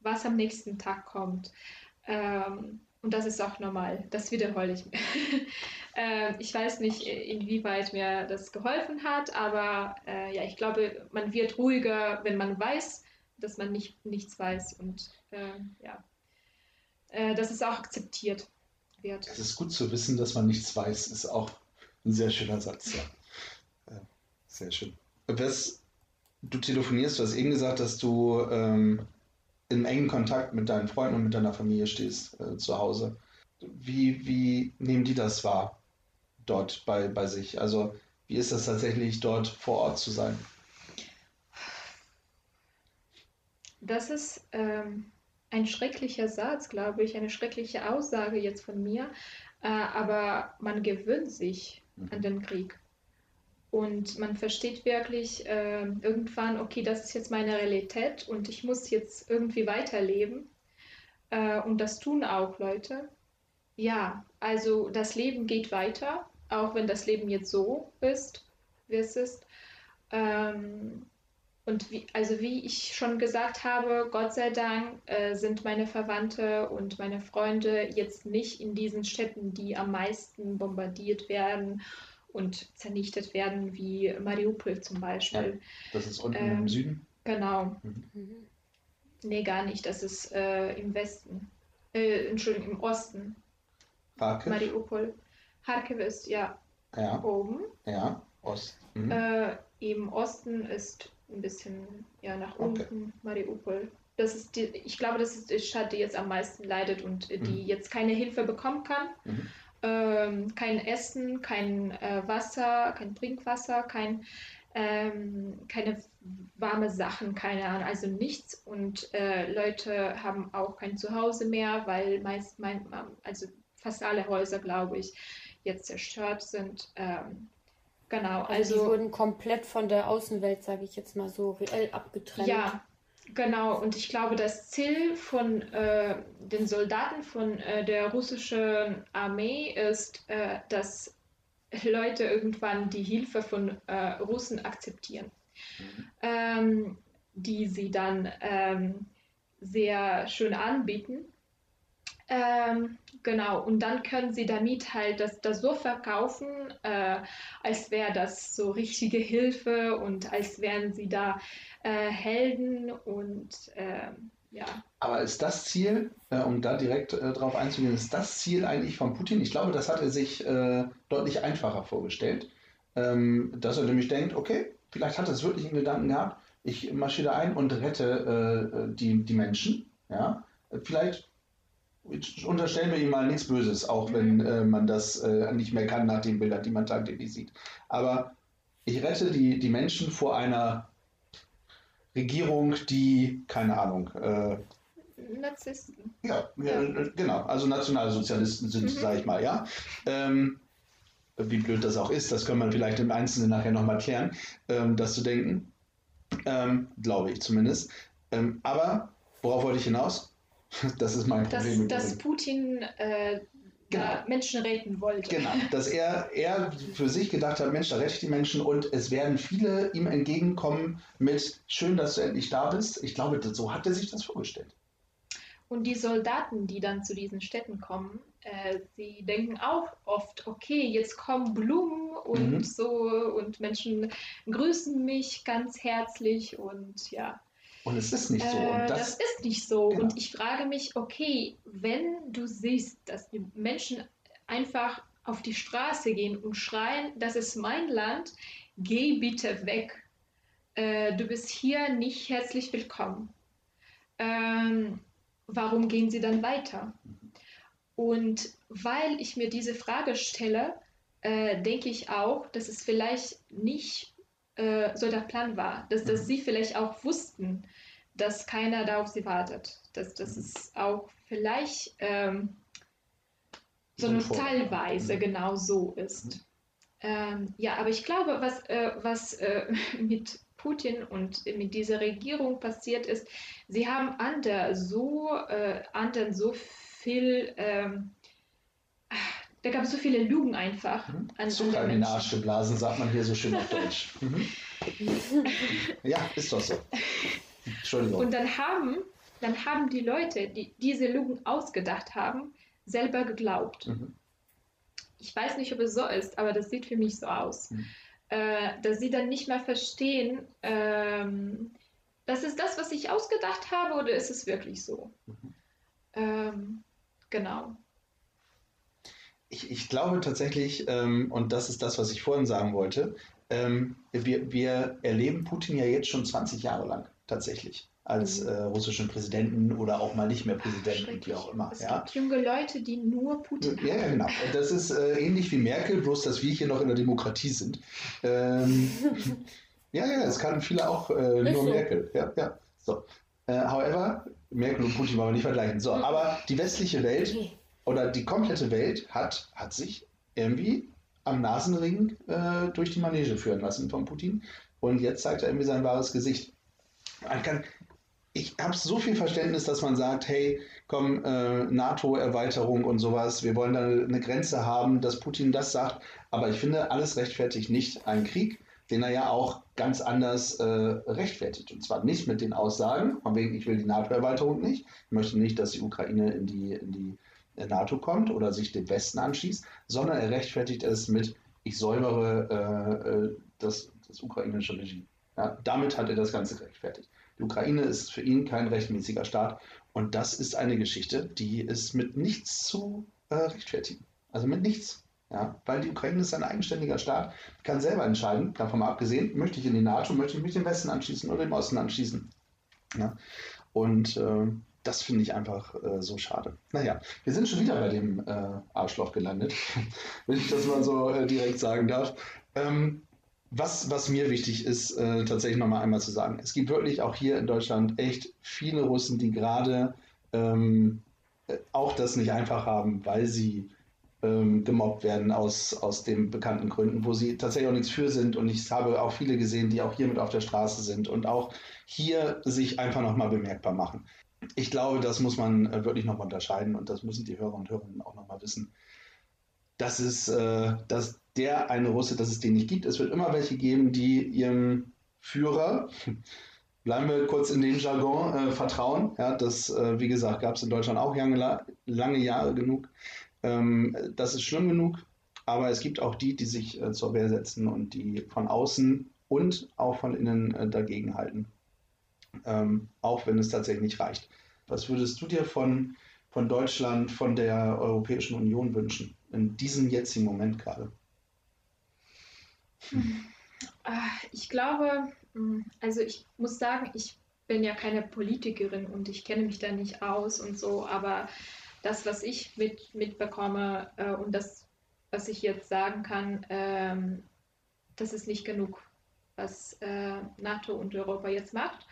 was am nächsten Tag kommt. Ähm, und das ist auch normal. Das wiederhole ich mir. ähm, ich weiß nicht, inwieweit mir das geholfen hat, aber äh, ja, ich glaube, man wird ruhiger, wenn man weiß, dass man nicht, nichts weiß. Und äh, ja, äh, dass es auch akzeptiert wird. Es ist gut zu wissen, dass man nichts weiß, ist auch ein sehr schöner Satz, ja. Äh, Sehr schön. Du telefonierst, du hast eben gesagt, dass du ähm, in engen Kontakt mit deinen Freunden und mit deiner Familie stehst äh, zu Hause. Wie, wie nehmen die das wahr dort bei, bei sich? Also wie ist das tatsächlich dort vor Ort zu sein? Das ist ähm, ein schrecklicher Satz, glaube ich, eine schreckliche Aussage jetzt von mir, äh, aber man gewöhnt sich an den Krieg. Und man versteht wirklich äh, irgendwann, okay, das ist jetzt meine Realität und ich muss jetzt irgendwie weiterleben. Äh, und das tun auch Leute. Ja, also das Leben geht weiter, auch wenn das Leben jetzt so ist, wie es ist. Ähm, und wie, also wie ich schon gesagt habe, Gott sei Dank äh, sind meine Verwandte und meine Freunde jetzt nicht in diesen Städten, die am meisten bombardiert werden und zernichtet werden, wie Mariupol zum Beispiel. Das ist unten Ähm, im Süden. Genau. Mhm. Nee, gar nicht. Das ist äh, im Westen. Äh, Entschuldigung, im Osten. Kharkiv? Mariupol. Kharkiv ist ja Ja, oben. ja, Ost. Mhm. Äh, Im Osten ist ein bisschen ja, nach Okay. unten Mariupol. Das ist die, ich glaube, das ist die Stadt, die jetzt am meisten leidet und äh, die Mhm. jetzt keine Hilfe bekommen kann. Mhm. Ähm, kein Essen, kein äh, Wasser, kein Trinkwasser, kein, ähm, keine warme Sachen, keine Ahnung, also nichts. Und äh, Leute haben auch kein Zuhause mehr, weil meist, mein, also fast alle Häuser, glaube ich, jetzt zerstört sind. Ähm, genau, also, also die wurden komplett von der Außenwelt, sage ich jetzt mal so, reell abgetrennt. Ja, Genau, und ich glaube, das Ziel von äh, den Soldaten von äh, der russischen Armee ist, äh, dass Leute irgendwann die Hilfe von äh, Russen akzeptieren, mhm. ähm, die sie dann ähm, sehr schön anbieten. Ähm, genau, und dann können sie damit halt das, das so verkaufen, äh, als wäre das so richtige Hilfe und als wären sie da äh, Helden und äh, ja. Aber ist das Ziel, äh, um da direkt äh, drauf einzugehen, ist das Ziel eigentlich von Putin? Ich glaube, das hat er sich äh, deutlich einfacher vorgestellt, ähm, dass er nämlich denkt, okay, vielleicht hat er es wirklich in Gedanken gehabt, ich marschiere ein und rette die, die Menschen. Ja? Vielleicht unterstellen wir ihm mal nichts Böses, auch wenn mhm. äh, man das äh, nicht mehr kann nach den Bildern, die man tagtäglich sieht. Aber ich rette die, die Menschen vor einer Regierung, die, keine Ahnung, äh, Narzissten. Ja, ja, genau. Also Nationalsozialisten sind, mhm. sage ich mal, ja. Ähm, wie blöd das auch ist, das können wir vielleicht im Einzelnen nachher nochmal klären, ähm, das zu denken. Ähm, glaube ich zumindest. Ähm, aber worauf wollte ich hinaus? Das ist mein Problem. Dass, dass Putin äh, genau. Menschen retten wollte. Genau, dass er, er für sich gedacht hat, Mensch, da rette ich die Menschen und es werden viele ihm entgegenkommen mit schön, dass du endlich da bist. Ich glaube, so hat er sich das vorgestellt. Und die Soldaten, die dann zu diesen Städten kommen, äh, sie denken auch oft, okay, jetzt kommen Blumen und mhm. so und Menschen grüßen mich ganz herzlich und ja. Und es ist nicht so. Äh, das, das, ist nicht so. Genau. Und ich frage mich, okay, wenn du siehst, dass die Menschen einfach auf die Straße gehen und schreien, das ist mein Land, geh bitte weg. Äh, du bist hier nicht herzlich willkommen. Ähm, warum gehen sie dann weiter? Und weil ich mir diese Frage stelle, äh, denke ich auch, dass es vielleicht nicht äh, so der Plan war, dass, dass mhm. sie vielleicht auch wussten, dass keiner da auf sie wartet, dass, dass es auch vielleicht ähm, so eine teilweise mhm. genau so ist. Mhm. Ähm, ja, aber ich glaube, was, äh, was äh, mit Putin und mit dieser Regierung passiert ist, sie haben anderen so, äh, anderen so viel ähm, da gab es so viele Lügen einfach. Mhm. An Zucker in den Arsch geblasen, sagt man hier so schön auf Deutsch. Mhm. ja, ist doch so. Entschuldigung. Und dann haben, dann haben die Leute, die diese Lügen ausgedacht haben, selber geglaubt. Mhm. Ich weiß nicht, ob es so ist, aber das sieht für mich so aus. Mhm. Äh, dass sie dann nicht mehr verstehen, ähm, das ist das, was ich ausgedacht habe, oder ist es wirklich so? Mhm. Ähm, genau ich, ich glaube tatsächlich, ähm, und das ist das, was ich vorhin sagen wollte, ähm, wir, wir erleben Putin ja jetzt schon 20 Jahre lang tatsächlich als mhm. äh, russischen Präsidenten oder auch mal nicht mehr Präsidenten, wie auch immer. Es ja. gibt junge Leute, die nur Putin Ja, ja genau. Das ist äh, ähnlich wie Merkel, bloß dass wir hier noch in der Demokratie sind. Ähm, ja, ja, es kann viele auch äh, nur so. Merkel. Ja, ja. So. Äh, however, Merkel und Putin wollen wir nicht vergleichen. So, mhm. aber die westliche Welt oder die komplette Welt hat, hat sich irgendwie am Nasenring äh, durch die Manege führen lassen von Putin. Und jetzt zeigt er irgendwie sein wahres Gesicht. Man kann, ich habe so viel Verständnis, dass man sagt, hey, komm, äh, NATO-Erweiterung und sowas, wir wollen da eine Grenze haben, dass Putin das sagt. Aber ich finde, alles rechtfertigt nicht einen Krieg, den er ja auch ganz anders äh, rechtfertigt. Und zwar nicht mit den Aussagen, von wegen, ich will die NATO-Erweiterung nicht, ich möchte nicht, dass die Ukraine in die, in die der NATO kommt oder sich dem Westen anschließt, sondern er rechtfertigt es mit, ich säubere äh, äh, das, das ukrainische Regime. Ja, damit hat er das Ganze gerechtfertigt. Die Ukraine ist für ihn kein rechtmäßiger Staat und das ist eine Geschichte, die ist mit nichts zu äh, rechtfertigen. Also mit nichts. Ja, weil die Ukraine ist ein eigenständiger Staat, kann selber entscheiden, davon mal abgesehen, möchte ich in die NATO, möchte ich mich dem Westen anschließen oder dem Osten anschließen. Ja, und äh, das finde ich einfach äh, so schade. Naja, wir sind schon wieder bei dem äh, Arschloch gelandet, wenn ich das mal so äh, direkt sagen darf. Ähm, was, was mir wichtig ist, äh, tatsächlich nochmal einmal zu sagen, es gibt wirklich auch hier in Deutschland echt viele Russen, die gerade ähm, äh, auch das nicht einfach haben, weil sie ähm, gemobbt werden aus, aus den bekannten Gründen, wo sie tatsächlich auch nichts für sind. Und ich habe auch viele gesehen, die auch hier mit auf der Straße sind und auch hier sich einfach nochmal bemerkbar machen. Ich glaube, das muss man äh, wirklich nochmal unterscheiden und das müssen die Hörer und Hörerinnen auch nochmal wissen. Das ist, äh, dass der eine Russe, dass es den nicht gibt. Es wird immer welche geben, die ihrem Führer, bleiben wir kurz in dem Jargon, äh, vertrauen. Ja, das, äh, wie gesagt, gab es in Deutschland auch lange, lange Jahre genug. Ähm, das ist schlimm genug, aber es gibt auch die, die sich äh, zur Wehr setzen und die von außen und auch von innen äh, dagegen halten. Ähm, auch wenn es tatsächlich nicht reicht. Was würdest du dir von, von Deutschland, von der Europäischen Union wünschen, in diesem jetzigen Moment gerade? Ah, ich glaube, hm, also ich muss sagen, ich bin ja keine Politikerin und ich kenne mich da nicht aus und so, aber das, was ich mit, mitbekomme äh, und das, was ich jetzt sagen kann, ähm, das ist nicht genug, was äh, NATO und Europa jetzt macht.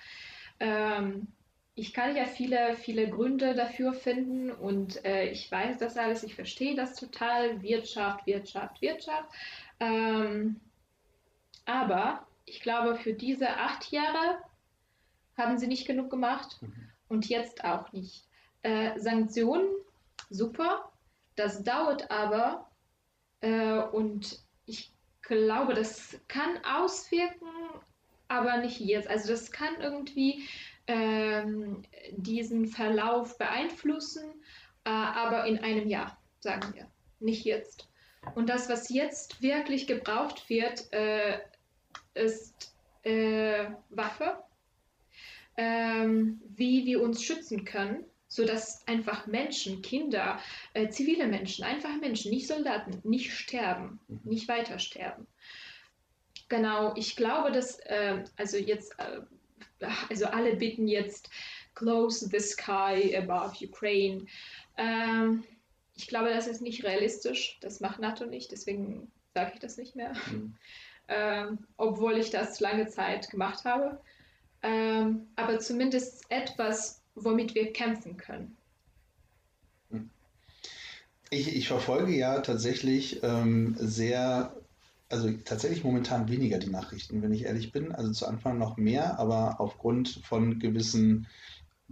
Ähm, ich kann ja viele, viele Gründe dafür finden und äh, ich weiß das alles, ich verstehe das total, Wirtschaft, Wirtschaft, Wirtschaft. Ähm, aber ich glaube, für diese acht Jahre haben sie nicht genug gemacht mhm. und jetzt auch nicht. Äh, Sanktionen, super, das dauert aber äh, und ich glaube, das kann auswirken, aber nicht jetzt. Also das kann irgendwie ähm, diesen Verlauf beeinflussen, äh, aber in einem Jahr, sagen wir, nicht jetzt. Und das, was jetzt wirklich gebraucht wird, äh, ist äh, Waffe, ähm, wie wir uns schützen können, sodass einfach Menschen, Kinder, äh, zivile Menschen, einfach Menschen, nicht Soldaten, nicht sterben, mhm. nicht weiter sterben. Genau, ich glaube, dass, äh, also jetzt, äh, also alle bitten jetzt, close the sky above Ukraine. Ähm, ich glaube, das ist nicht realistisch. Das macht NATO nicht, deswegen sage ich das nicht mehr. Mhm ähm, obwohl ich das lange Zeit gemacht habe. Ähm, aber zumindest etwas, womit wir kämpfen können. Ich, ich verfolge ja tatsächlich ähm, sehr, also tatsächlich momentan weniger die Nachrichten, wenn ich ehrlich bin. Also zu Anfang noch mehr, aber aufgrund von gewissen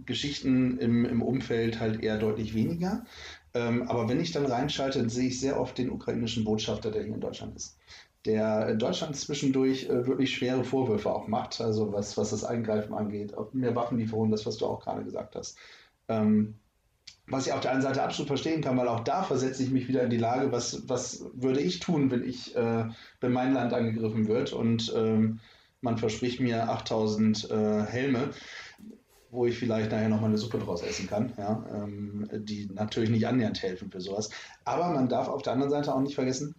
Geschichten im, im Umfeld halt eher deutlich weniger. Ähm, aber wenn ich dann reinschalte, sehe ich sehr oft den ukrainischen Botschafter, der hier in Deutschland ist der Deutschland zwischendurch äh, wirklich schwere Vorwürfe auch macht, also was, was das Eingreifen angeht, mehr Waffenlieferungen, das, was du auch gerade gesagt hast. Ähm, was ich auf der einen Seite absolut verstehen kann, weil auch da versetze ich mich wieder in die Lage, was, was würde ich tun, wenn ich, äh, wenn mein Land angegriffen wird und ähm, man verspricht mir 8000 äh, Helme, wo ich vielleicht nachher nochmal eine Suppe draus essen kann, ja, ähm, die natürlich nicht annähernd helfen für sowas. Aber man darf auf der anderen Seite auch nicht vergessen,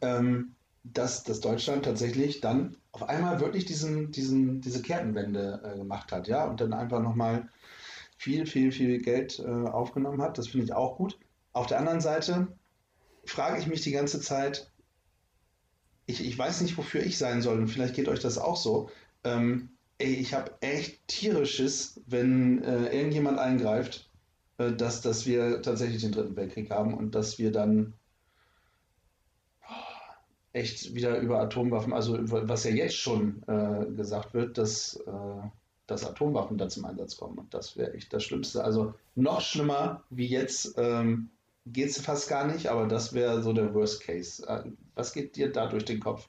ähm, dass, dass Deutschland tatsächlich dann auf einmal wirklich diesen, diesen, diese Kehrtenwende äh, gemacht hat, ja, und dann einfach nochmal viel, viel, viel Geld äh, aufgenommen hat. Das finde ich auch gut. Auf der anderen Seite frage ich mich die ganze Zeit, ich, ich weiß nicht, wofür ich sein soll, und vielleicht geht euch das auch so. Ähm, ey, ich habe echt tierisches, wenn äh, irgendjemand eingreift, äh, dass, dass wir tatsächlich den Dritten Weltkrieg haben und dass wir dann echt wieder über Atomwaffen, also was ja jetzt schon äh, gesagt wird, dass, äh, dass Atomwaffen da zum Einsatz kommen. Und das wäre echt das Schlimmste. Also noch schlimmer wie jetzt ähm, geht es fast gar nicht, aber das wäre so der Worst Case. Äh, was geht dir da durch den Kopf?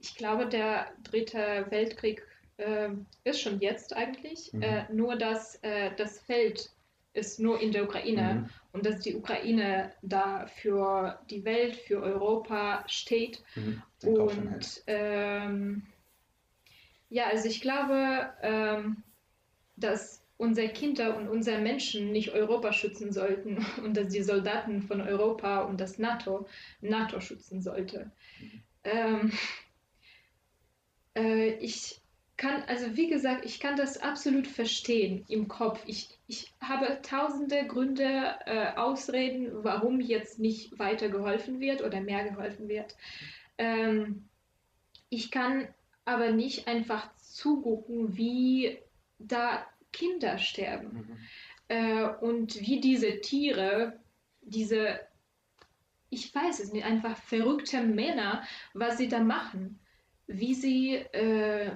Ich glaube, der dritte Weltkrieg äh, ist schon jetzt eigentlich, mhm. Äh, nur dass äh, das Feld ist nur in der Ukraine mhm. und dass die Ukraine da für die Welt, für Europa steht. Mhm. Und ähm, ja, also ich glaube, ähm, dass unsere Kinder und unsere Menschen nicht Europa schützen sollten und dass die Soldaten von Europa und das NATO NATO schützen sollte. Ähm, äh, ich kann, also wie gesagt, ich kann das absolut verstehen im Kopf. Ich, ich habe tausende Gründe, äh, Ausreden, warum jetzt nicht weiter geholfen wird oder mehr geholfen wird. Ähm, ich kann aber nicht einfach zugucken, wie da Kinder sterben mhm. äh, und wie diese Tiere, diese, ich weiß es nicht, einfach verrückte Männer, was sie da machen, wie sie äh,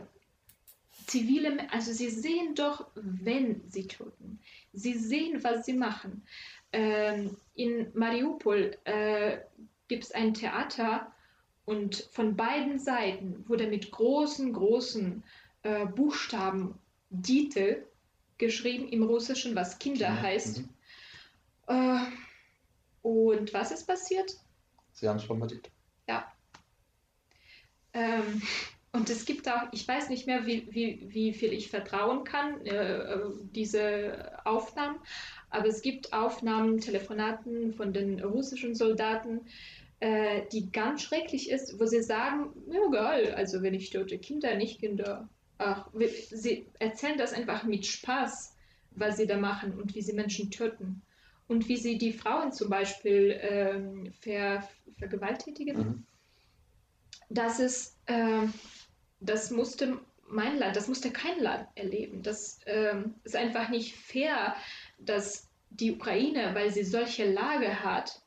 zivile, also sie sehen doch, wenn sie töten, sie sehen, was sie machen. Ähm, in Mariupol äh, gibt es ein Theater und von beiden Seiten wurde mit großen, großen äh, Buchstaben Dite geschrieben im Russischen, was Kinder ja, heißt. Mhm. Äh, und was ist passiert? Sie haben es bombardiert. Ja. Ähm, und es gibt auch, ich weiß nicht mehr, wie, wie, wie viel ich vertrauen kann, äh, äh, diese Aufnahmen, aber es gibt Aufnahmen, Telefonaten von den russischen Soldaten, äh, die ganz schrecklich ist, wo sie sagen, ja geil, also wenn ich tote Kinder, nicht Kinder. Ach, sie erzählen das einfach mit Spaß, was sie da machen und wie sie Menschen töten. Und wie sie die Frauen zum Beispiel ähm, ver, vergewaltigen. Mhm. Das ist, äh, das musste mein Land, das musste kein Land erleben. Das ähm, ist einfach nicht fair, dass die Ukraine, weil sie solche Lage hat,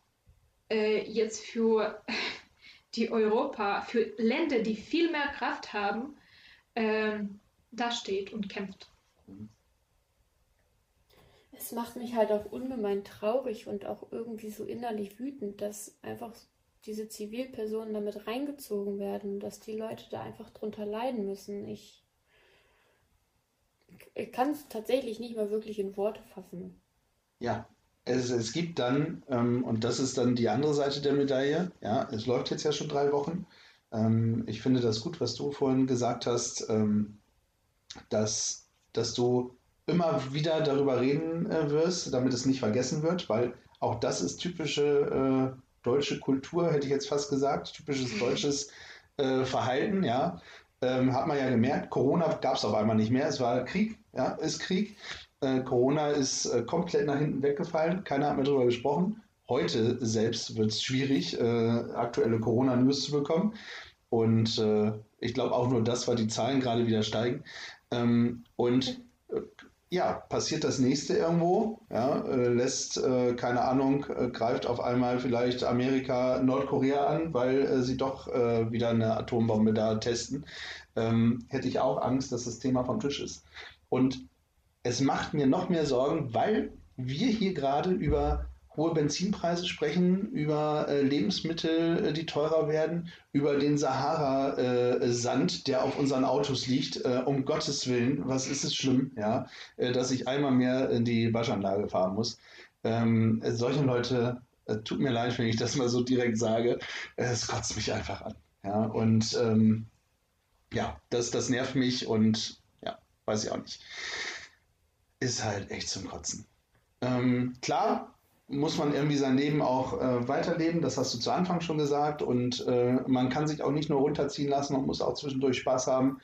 äh, jetzt für die Europa, für Länder, die viel mehr Kraft haben, äh, dasteht und kämpft. Es macht mich halt auch ungemein traurig und auch irgendwie so innerlich wütend, dass einfach diese Zivilpersonen damit reingezogen werden, dass die Leute da einfach drunter leiden müssen. Ich, ich kann es tatsächlich nicht mal wirklich in Worte fassen. Ja, es, es gibt dann, ähm, und das ist dann die andere Seite der Medaille, ja, es läuft jetzt ja schon drei Wochen. Ähm, ich finde das gut, was du vorhin gesagt hast, ähm, dass, dass du immer wieder darüber reden äh, wirst, damit es nicht vergessen wird, weil auch das ist typische äh, deutsche Kultur, hätte ich jetzt fast gesagt, typisches deutsches äh, Verhalten, ja. Ähm, hat man ja gemerkt, Corona gab es auf einmal nicht mehr, es war Krieg, ja, ist Krieg. Äh, Corona ist äh, komplett nach hinten weggefallen, keiner hat mehr darüber gesprochen. Heute selbst wird es schwierig, äh, aktuelle Corona-News zu bekommen. Und äh, ich glaube auch nur das, weil die Zahlen gerade wieder steigen. Ähm, und äh, ja, passiert das nächste irgendwo, ja, äh, lässt, äh, keine Ahnung, greift auf einmal vielleicht Amerika Nordkorea an, weil sie doch wieder eine Atombombe da testen, ähm, hätte ich auch Angst, dass das Thema vom Tisch ist. Und es macht mir noch mehr Sorgen, weil wir hier gerade über hohe Benzinpreise sprechen, über äh, Lebensmittel, äh, die teurer werden, über den Sahara-Sand, äh, der auf unseren Autos liegt. Äh, um Gottes Willen, was ist es schlimm, ja, äh, dass ich einmal mehr in die Waschanlage fahren muss. Ähm, solche Leute, äh, tut mir leid, wenn ich das mal so direkt sage, es kotzt mich einfach an. Ja, und ähm, ja, das, das nervt mich und ja, weiß ich auch nicht. Ist halt echt zum Kotzen. Ähm, klar, muss man irgendwie sein Leben auch äh, weiterleben. Das hast du zu Anfang schon gesagt. Und äh, man kann sich auch nicht nur runterziehen lassen, man muss auch zwischendurch Spaß haben.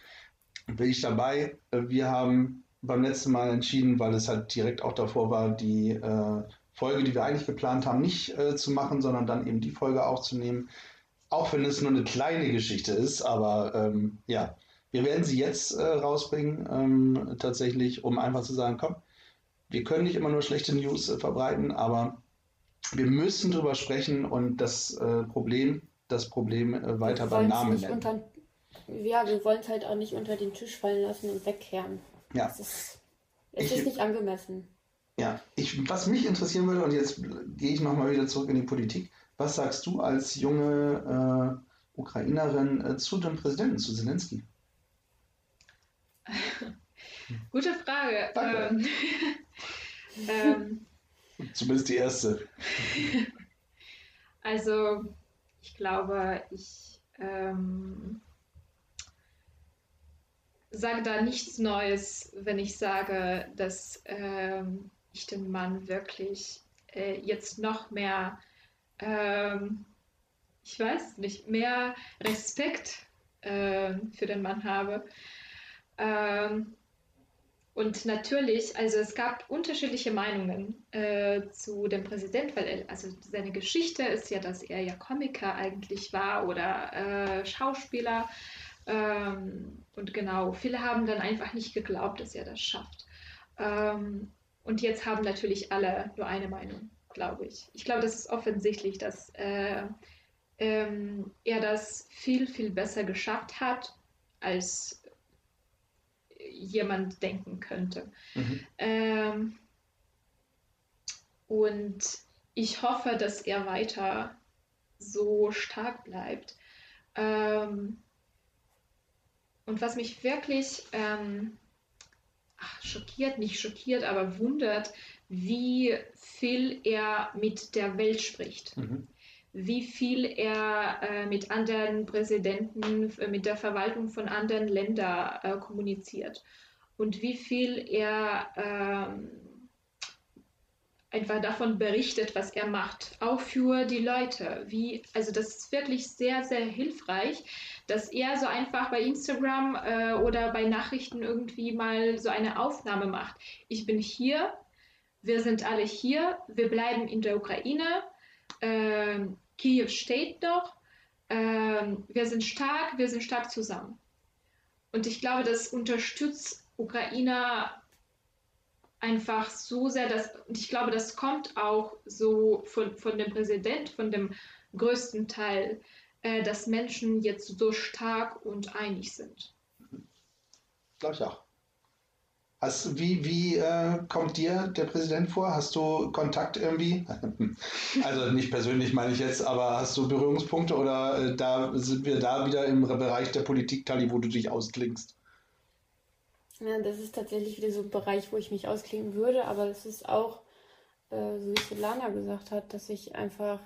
Bin ich dabei. Äh, wir haben beim letzten Mal entschieden, weil es halt direkt auch davor war, die äh, Folge, die wir eigentlich geplant haben, nicht äh, zu machen, sondern dann eben die Folge aufzunehmen. Auch wenn es nur eine kleine Geschichte ist, aber ähm, ja, wir werden sie jetzt äh, rausbringen, ähm, tatsächlich, um einfach zu sagen, komm, wir können nicht immer nur schlechte News äh, verbreiten, aber wir müssen darüber sprechen und das äh, Problem, das Problem äh, weiter beim Namen nennen. Unter, ja, wir wollen es halt auch nicht unter den Tisch fallen lassen und wegkehren. Ja. Es ist, es ist nicht angemessen. Ja, ich, was mich interessieren würde, und jetzt gehe ich nochmal wieder zurück in die Politik, was sagst du als junge äh, Ukrainerin äh, zu dem Präsidenten, zu Zelensky? Gute Frage. Ähm, ähm, Zumindest die erste. Also, ich glaube, ich ähm, sage da nichts Neues, wenn ich sage, dass ähm, ich den Mann wirklich äh, jetzt noch mehr, ähm, ich weiß nicht, mehr Respekt äh, für den Mann habe. Und natürlich, also es gab unterschiedliche Meinungen äh, zu dem Präsident, weil er, also seine Geschichte ist ja, dass er ja Komiker eigentlich war oder äh, Schauspieler. Ähm, und genau, viele haben dann einfach nicht geglaubt, dass er das schafft. Ähm, und jetzt haben natürlich alle nur eine Meinung, glaube ich. Ich glaube, das ist offensichtlich, dass äh, ähm, er das viel, viel besser geschafft hat, als jemand denken könnte. Mhm. Ähm, und ich hoffe, dass er weiter so stark bleibt. Ähm, und was mich wirklich ähm, ach, schockiert, nicht schockiert, aber wundert, wie viel er mit der Welt spricht. Mhm wie viel er äh, mit anderen Präsidenten, äh, mit der Verwaltung von anderen Ländern äh, kommuniziert und wie viel er ähm, einfach davon berichtet, was er macht, auch für die Leute. Wie, also das ist wirklich sehr, sehr hilfreich, dass er so einfach bei Instagram äh, oder bei Nachrichten irgendwie mal so eine Aufnahme macht. Ich bin hier, wir sind alle hier, wir bleiben in der Ukraine. Ähm, Kiew steht noch, ähm, wir sind stark, wir sind stark zusammen. Und ich glaube, das unterstützt Ukrainer einfach so sehr, dass, und ich glaube, das kommt auch so von, von dem Präsident, von dem größten Teil, äh, dass Menschen jetzt so stark und einig sind. Glaube ich auch. Hast, wie wie äh, kommt dir der Präsident vor? Hast du Kontakt irgendwie? Also nicht persönlich meine ich jetzt, aber hast du Berührungspunkte oder äh, da sind wir da wieder im Bereich der Politik, Tali, wo du dich ausklingst? Ja, das ist tatsächlich wieder so ein Bereich, wo ich mich ausklingen würde, aber es ist auch, äh, so wie Solana gesagt hat, dass ich einfach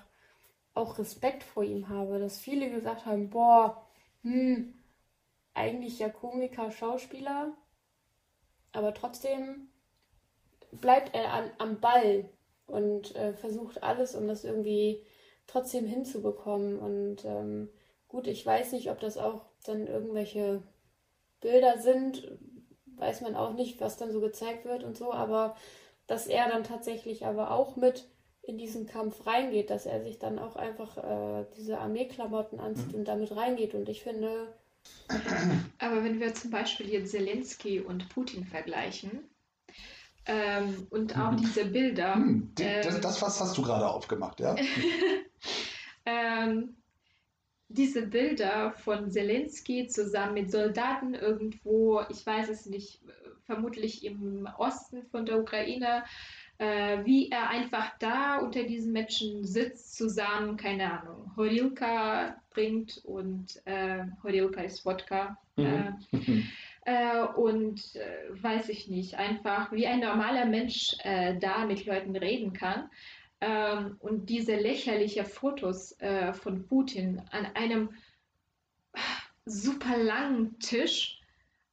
auch Respekt vor ihm habe, dass viele gesagt haben, boah, hm, eigentlich ja Komiker, Schauspieler, aber trotzdem bleibt er an, am Ball und äh, versucht alles, um das irgendwie trotzdem hinzubekommen. Und ähm, gut, ich weiß nicht, ob das auch dann irgendwelche Bilder sind, weiß man auch nicht, was dann so gezeigt wird und so, aber dass er dann tatsächlich aber auch mit in diesen Kampf reingeht, dass er sich dann auch einfach äh, diese Armeeklamotten anzieht mhm. und damit reingeht. Und ich finde, aber wenn wir zum Beispiel jetzt Zelensky und Putin vergleichen ähm, und auch diese Bilder. Hm, die, ähm, das, das Fass hast du gerade aufgemacht, ja? ähm, diese Bilder von Zelensky zusammen mit Soldaten irgendwo, ich weiß es nicht, vermutlich im Osten von der Ukraine, äh, wie er einfach da unter diesen Menschen sitzt, zusammen, keine Ahnung, Horilka trinkt und äh, Horilka ist Wodka. Mhm. Äh, äh, und äh, weiß ich nicht, einfach wie ein normaler Mensch äh, da mit Leuten reden kann. Ähm, und diese lächerlichen Fotos äh, von Putin an einem super langen Tisch,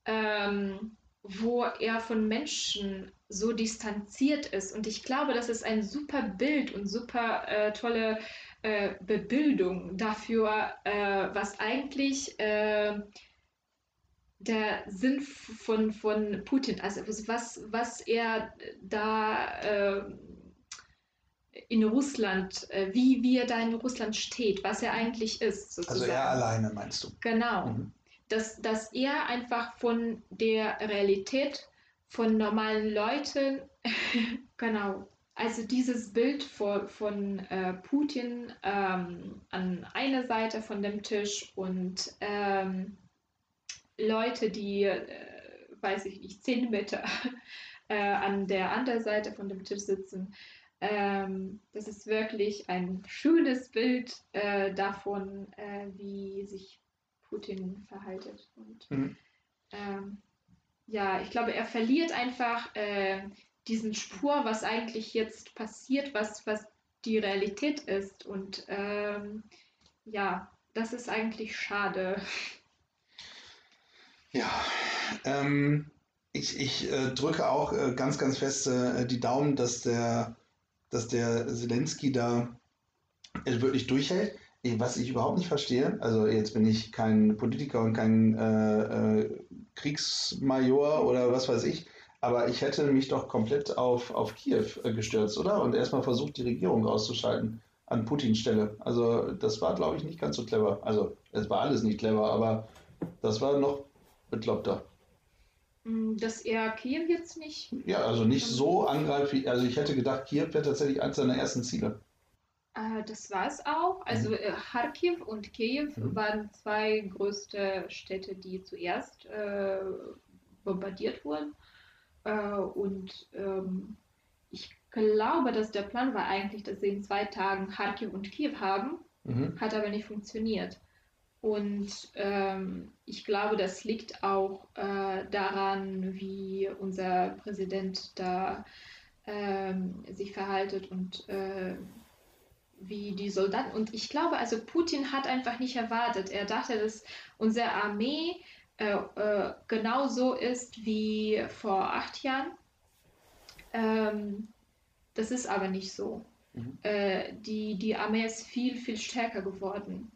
ähm, wo er von Menschen so distanziert ist. Und ich glaube, das ist ein super Bild und super äh, tolle äh, Bebildung dafür, äh, was eigentlich äh, der Sinn von, von Putin, also was, was er da äh, in Russland, äh, wie, wie er da in Russland steht, was er eigentlich ist. Sozusagen. Also er alleine meinst du? Genau. Mhm. Dass, dass er einfach von der Realität von normalen Leuten, genau, also dieses Bild von, von äh, Putin ähm, an einer Seite von dem Tisch und ähm, Leute, die, äh, weiß ich nicht, zehn Meter äh, an der anderen Seite von dem Tisch sitzen. Ähm, das ist wirklich ein schönes Bild äh, davon, äh, wie sich Putin verhaltet. Und mhm. ähm, ja, ich glaube, er verliert einfach äh, diesen Spur, was eigentlich jetzt passiert, was, was die Realität ist. Und ähm, ja, das ist eigentlich schade. Ja, ähm, ich, ich äh, drücke auch äh, ganz, ganz fest äh, die Daumen, dass der, dass der Zelensky da äh, wirklich durchhält. Was ich überhaupt nicht verstehe, also jetzt bin ich kein Politiker und kein äh, äh, Kriegsmajor oder was weiß ich. Aber ich hätte mich doch komplett auf, auf Kiew äh, gestürzt, oder? Und erstmal versucht, die Regierung auszuschalten an Putins Stelle. Also das war, glaube ich, nicht ganz so clever. Also es war alles nicht clever, aber das war noch bekloppter. Mm, dass er Kiew jetzt nicht. Ja, also nicht so angreift Also ich hätte gedacht, Kiew wäre tatsächlich eines seiner ersten Ziele. Äh, das war es auch. Also äh, Kharkiv und Kiew mhm. waren zwei größte Städte, die zuerst äh, bombardiert wurden. Äh, und ähm, ich glaube, dass der Plan war eigentlich, dass sie in zwei Tagen Kharkiv und Kiew haben. Mhm. Hat aber nicht funktioniert. Und ähm, ich glaube, das liegt auch äh, daran, wie unser Präsident da ähm, sich verhaltet und äh, wie die Soldaten. Und ich glaube, also Putin hat einfach nicht erwartet. Er dachte, dass unsere Armee äh, äh, genauso ist wie vor acht Jahren. Ähm, das ist aber nicht so. Mhm. Äh, die, die Armee ist viel, viel stärker geworden.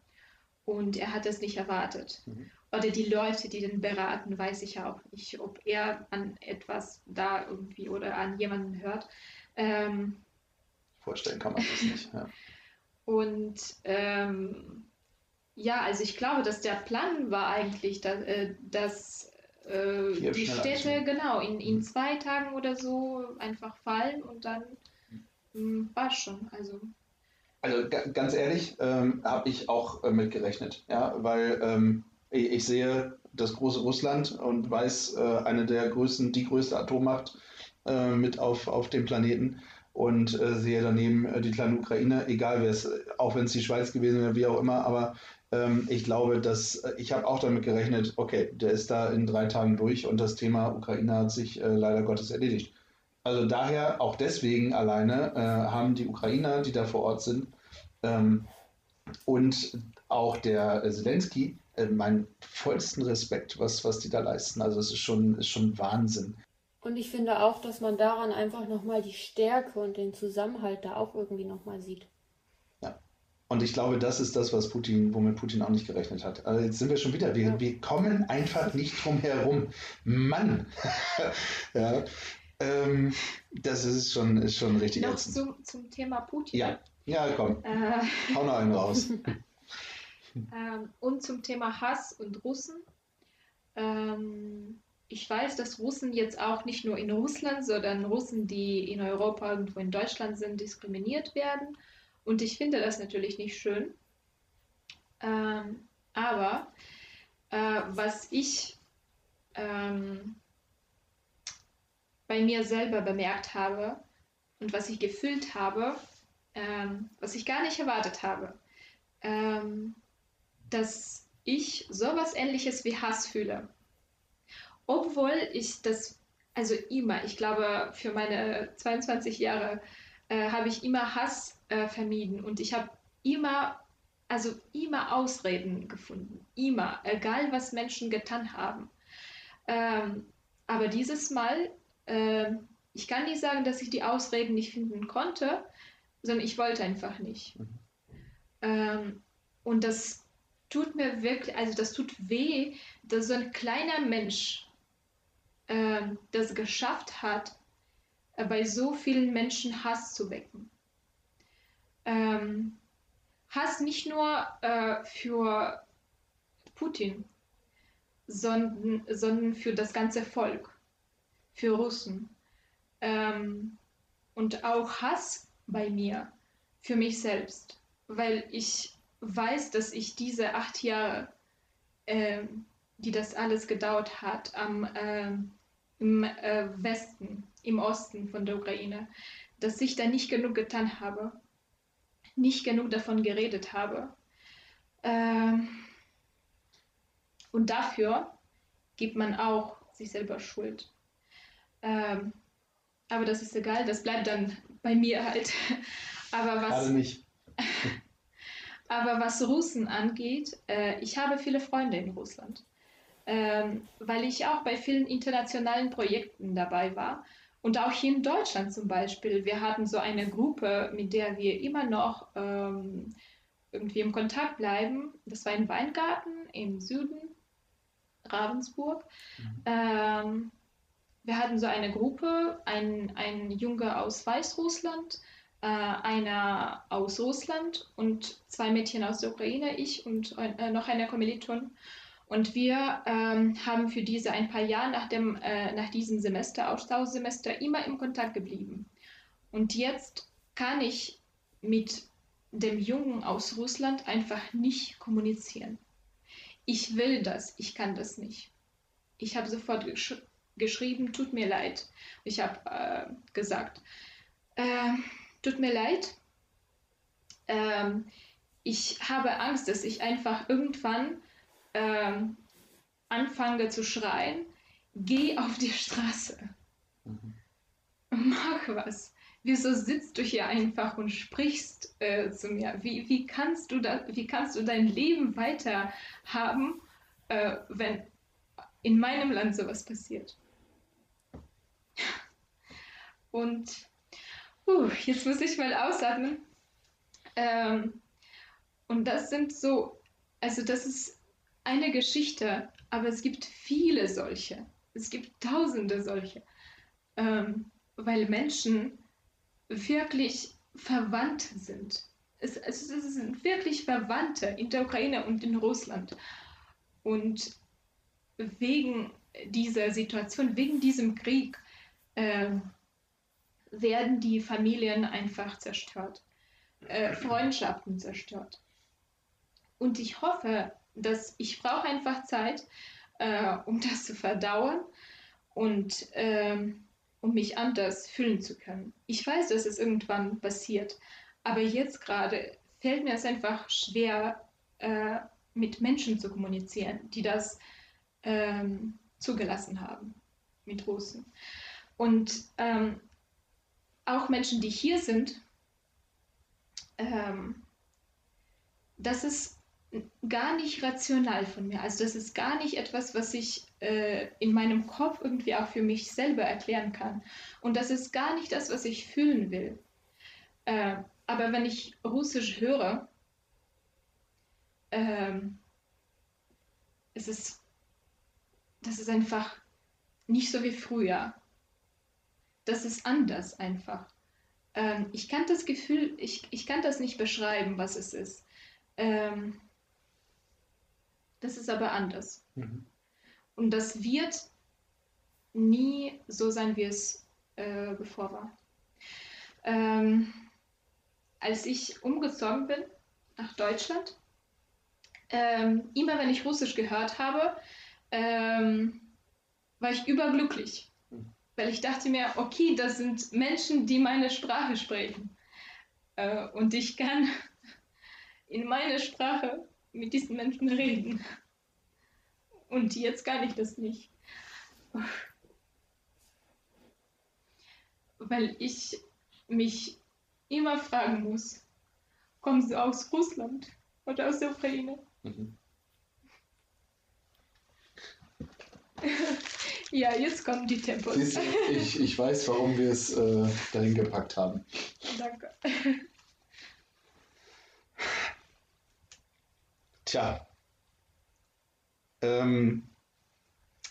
Und er hat es nicht erwartet. Mhm. Oder die Leute, die den beraten, weiß ich auch nicht, ob er an etwas da irgendwie oder an jemanden hört. Ähm, Vorstellen kann man das nicht. Ja. Und ähm, ja, also ich glaube, dass der Plan war eigentlich, dass, äh, dass äh, die Städte genau in, in mhm. zwei Tagen oder so einfach fallen und dann hm, war schon. Also. Also ganz ehrlich, ähm, habe ich auch äh, mit gerechnet, ja, weil ähm, ich, ich, sehe das große Russland und weiß, äh, eine der größten, die größte Atommacht äh, mit auf, auf dem Planeten und äh, sehe daneben äh, die kleine Ukraine, egal wer es, auch wenn es die Schweiz gewesen wäre, wie auch immer, aber ähm, ich glaube, dass äh, ich habe auch damit gerechnet, okay, der ist da in drei Tagen durch und das Thema Ukraine hat sich leider Gottes erledigt. Also daher, auch deswegen alleine, äh, haben die Ukrainer, die da vor Ort sind, ähm, und auch der Zelensky äh, meinen vollsten Respekt, was, was die da leisten. Also es ist schon, ist schon Wahnsinn. Und ich finde auch, dass man daran einfach nochmal die Stärke und den Zusammenhalt da auch irgendwie nochmal sieht. Und ich glaube, das ist das, was Putin, womit Putin auch nicht gerechnet hat. Also jetzt sind wir schon wieder, wir, ja. wir kommen einfach nicht drum herum. Mann! ja. Ähm, das ist schon, ist schon richtig Noch zum, zum Thema Putin. Ja, ja komm. Äh, Hau noch einen raus. ähm, und zum Thema Hass und Russen. Ähm, ich weiß, dass Russen jetzt auch nicht nur in Russland, sondern Russen, die in Europa irgendwo in Deutschland sind, diskriminiert werden. Und ich finde das natürlich nicht schön. Ähm, aber äh, was ich ähm, bei mir selber bemerkt habe und was ich gefühlt habe, ähm, was ich gar nicht erwartet habe, ähm, dass ich sowas ähnliches wie Hass fühle. Obwohl ich das, also immer, ich glaube, für meine 22 Jahre äh, habe ich immer Hass äh, vermieden und ich habe immer, also immer Ausreden gefunden. Immer, egal was Menschen getan haben. Ähm, aber dieses Mal äh, ich kann nicht sagen, dass ich die Ausreden nicht finden konnte, sondern ich wollte einfach nicht. Mhm. Ähm, und das tut mir wirklich, also das tut weh, dass so ein kleiner Mensch äh, das geschafft hat, äh, bei so vielen Menschen Hass zu wecken. Ähm, Hass nicht nur äh, für Putin, sondern, sondern für das ganze Volk für Russen. Ähm, und auch Hass bei mir, für mich selbst, weil ich weiß, dass ich diese acht Jahre, äh, die das alles gedauert hat, am, äh, im äh, Westen, im Osten von der Ukraine, dass ich da nicht genug getan habe, nicht genug davon geredet habe. Ähm, und dafür gibt man auch sich selber Schuld. Ähm, aber das ist egal, das bleibt dann bei mir halt. aber was. nicht. aber was Russen angeht, äh, ich habe viele Freunde in Russland, ähm, weil ich auch bei vielen internationalen Projekten dabei war. Und auch hier in Deutschland zum Beispiel, wir hatten so eine Gruppe, mit der wir immer noch ähm, irgendwie im Kontakt bleiben. Das war ein Weingarten im Süden, Ravensburg. Mhm. Ähm, wir hatten so eine Gruppe, ein, ein Junge aus Weißrussland, äh, einer aus Russland und zwei Mädchen aus der Ukraine, ich und äh, noch eine Kommiliton. Und wir ähm, haben für diese ein paar Jahre nach, dem, äh, nach diesem Semester, Austauschsemester, immer im Kontakt geblieben. Und jetzt kann ich mit dem Jungen aus Russland einfach nicht kommunizieren. Ich will das, ich kann das nicht. Ich habe sofort gesch geschrieben, tut mir leid. Ich habe äh, gesagt, äh, tut mir leid. Ähm, ich habe Angst, dass ich einfach irgendwann ähm, anfange zu schreien, geh auf die Straße. Mhm. Mach was. Wieso sitzt du hier einfach und sprichst äh, zu mir? Wie, wie, kannst du da, wie kannst du dein Leben weiter haben, äh, wenn in meinem Land sowas passiert? Und uh, jetzt muss ich mal ausatmen. Ähm, und das sind so, also das ist eine Geschichte, aber es gibt viele solche. Es gibt tausende solche. Ähm, weil Menschen wirklich verwandt sind. Es, es, es sind wirklich Verwandte in der Ukraine und in Russland. Und wegen dieser Situation, wegen diesem Krieg, äh, werden die Familien einfach zerstört, äh, Freundschaften zerstört. Und ich hoffe, dass ich brauche einfach Zeit, äh, um das zu verdauen und ähm, um mich anders fühlen zu können. Ich weiß, dass es irgendwann passiert, aber jetzt gerade fällt mir es einfach schwer, äh, mit Menschen zu kommunizieren, die das ähm, zugelassen haben, mit Russen. Und ähm, auch Menschen, die hier sind, ähm, das ist gar nicht rational von mir. Also das ist gar nicht etwas, was ich äh, in meinem Kopf irgendwie auch für mich selber erklären kann. Und das ist gar nicht das, was ich fühlen will. Äh, aber wenn ich Russisch höre, ähm, es ist, das ist einfach nicht so wie früher. Das ist anders einfach. Ähm, ich kann das Gefühl, ich, ich kann das nicht beschreiben, was es ist. Ähm, das ist aber anders. Mhm. Und das wird nie so sein, wie es äh, bevor war. Ähm, als ich umgezogen bin nach Deutschland, ähm, immer wenn ich Russisch gehört habe, ähm, war ich überglücklich. Mhm. Weil ich dachte mir, okay, das sind Menschen, die meine Sprache sprechen. Äh, und ich kann in meiner Sprache mit diesen Menschen reden. Und jetzt kann ich das nicht. Weil ich mich immer fragen muss, kommen sie aus Russland oder aus der Ukraine? Mhm. ja, jetzt kommen die Tempos. ich, ich weiß, warum wir es äh, dahin gepackt haben. Danke. Tja. Ähm,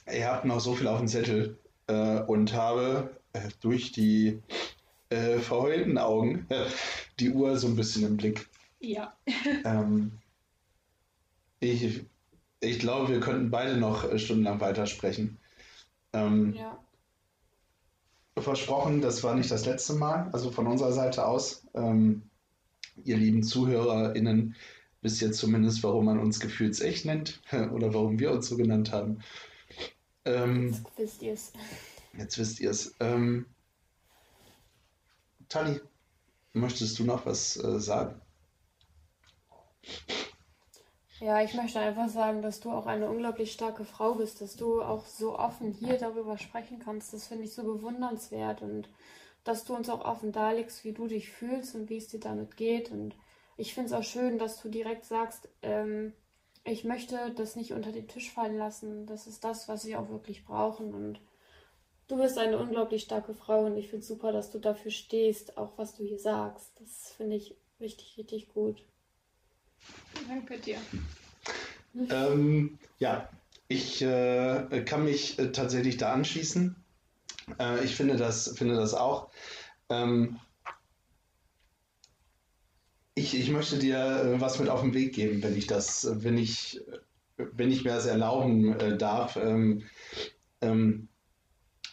ich habe noch so viel auf dem Zettel äh, und habe äh, durch die äh, verheulten Augen die Uhr so ein bisschen im Blick. Ja. Ähm, ich, ich glaube, wir könnten beide noch äh, stundenlang weitersprechen. Ähm, ja. Versprochen, das war nicht das letzte Mal, also von unserer Seite aus. Ähm, ihr lieben ZuhörerInnen, wisst jetzt zumindest, warum man uns gefühlsecht nennt oder warum wir uns so genannt haben. Ähm, jetzt wisst ihr es. Jetzt wisst ihr es. Ähm, Tali, möchtest du noch was äh, sagen? Ja, ich möchte einfach sagen, dass du auch eine unglaublich starke Frau bist, dass du auch so offen hier darüber sprechen kannst. Das finde ich so bewundernswert und dass du uns auch offen darlegst, wie du dich fühlst und wie es dir damit geht. Und ich finde es auch schön, dass du direkt sagst, ähm, ich möchte das nicht unter den Tisch fallen lassen. Das ist das, was wir auch wirklich brauchen. Und du bist eine unglaublich starke Frau und ich finde es super, dass du dafür stehst, auch was du hier sagst. Das finde ich richtig, richtig gut. Danke dir. Ähm, ja, Ich äh, kann mich äh, tatsächlich da anschließen. Äh, ich finde das, finde das auch. Ähm, ich, ich möchte dir äh, was mit auf den Weg geben, wenn ich das, wenn ich, wenn ich mir das erlauben äh, darf, ähm, ähm,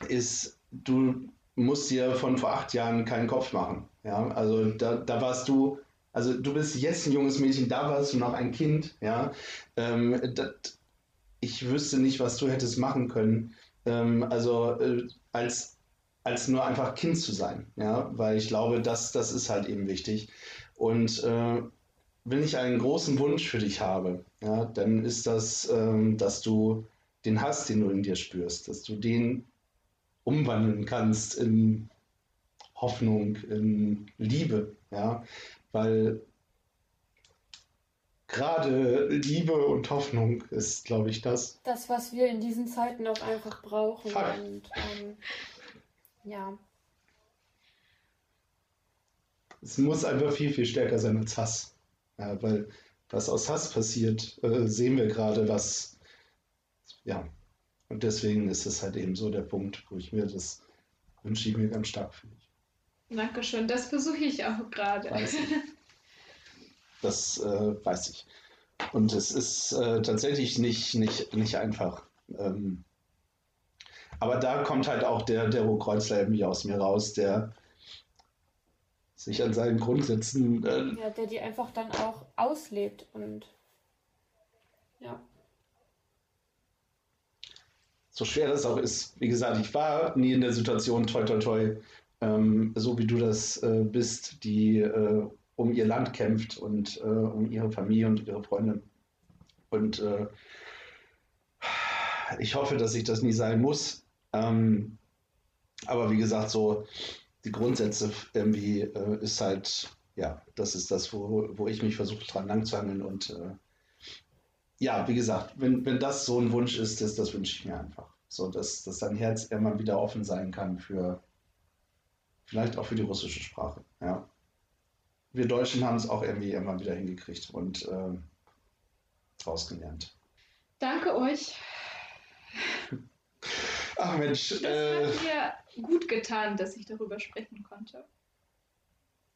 ist, du musst dir von vor acht Jahren keinen Kopf machen. Ja, also da, da warst du, also du bist jetzt ein junges Mädchen, da warst du noch ein Kind. Ja, ähm, dat, ich wüsste nicht, was du hättest machen können. Ähm, also äh, als als nur einfach Kind zu sein, ja, weil ich glaube, das, das ist halt eben wichtig. Und äh, wenn ich einen großen Wunsch für dich habe, ja, dann ist das, ähm, dass du den Hass, den du in dir spürst, dass du den umwandeln kannst in Hoffnung, in Liebe, ja, weil gerade Liebe und Hoffnung ist, glaube ich, das. Das, was wir in diesen Zeiten auch einfach brauchen. Fuck. Und ähm, ja, Es muss einfach viel, viel stärker sein als Hass. Ja, weil was aus Hass passiert, äh, sehen wir gerade, was, ja. Und deswegen ist es halt eben so der Punkt, wo ich mir das wünsche ich mir ganz stark für dich. Dankeschön, das versuche ich auch gerade. Das äh, weiß ich. Und es ist äh, tatsächlich nicht, nicht, nicht einfach. Ähm, aber da kommt halt auch der, der Kreuzler irgendwie aus mir raus, der sich an seinen Grundsätzen äh, ja, der die einfach dann auch auslebt und ja. so schwer das auch ist. Wie gesagt, ich war nie in der Situation, toi, toi, toi, ähm, so wie du das äh, bist, die äh, um ihr Land kämpft und äh, um ihre Familie und ihre Freunde. Und äh, ich hoffe, dass ich das nie sein muss. Ähm, aber wie gesagt, so die Grundsätze irgendwie äh, ist halt, ja, das ist das, wo, wo ich mich versuche dran lang zu hangeln. Und äh, ja, wie gesagt, wenn, wenn das so ein Wunsch ist, das, das wünsche ich mir einfach. So, dass, dass dein Herz immer wieder offen sein kann für vielleicht auch für die russische Sprache. Ja. Wir Deutschen haben es auch irgendwie immer wieder hingekriegt und äh, draus gelernt. Danke euch. Ach Mensch, Das äh, hat mir gut getan, dass ich darüber sprechen konnte.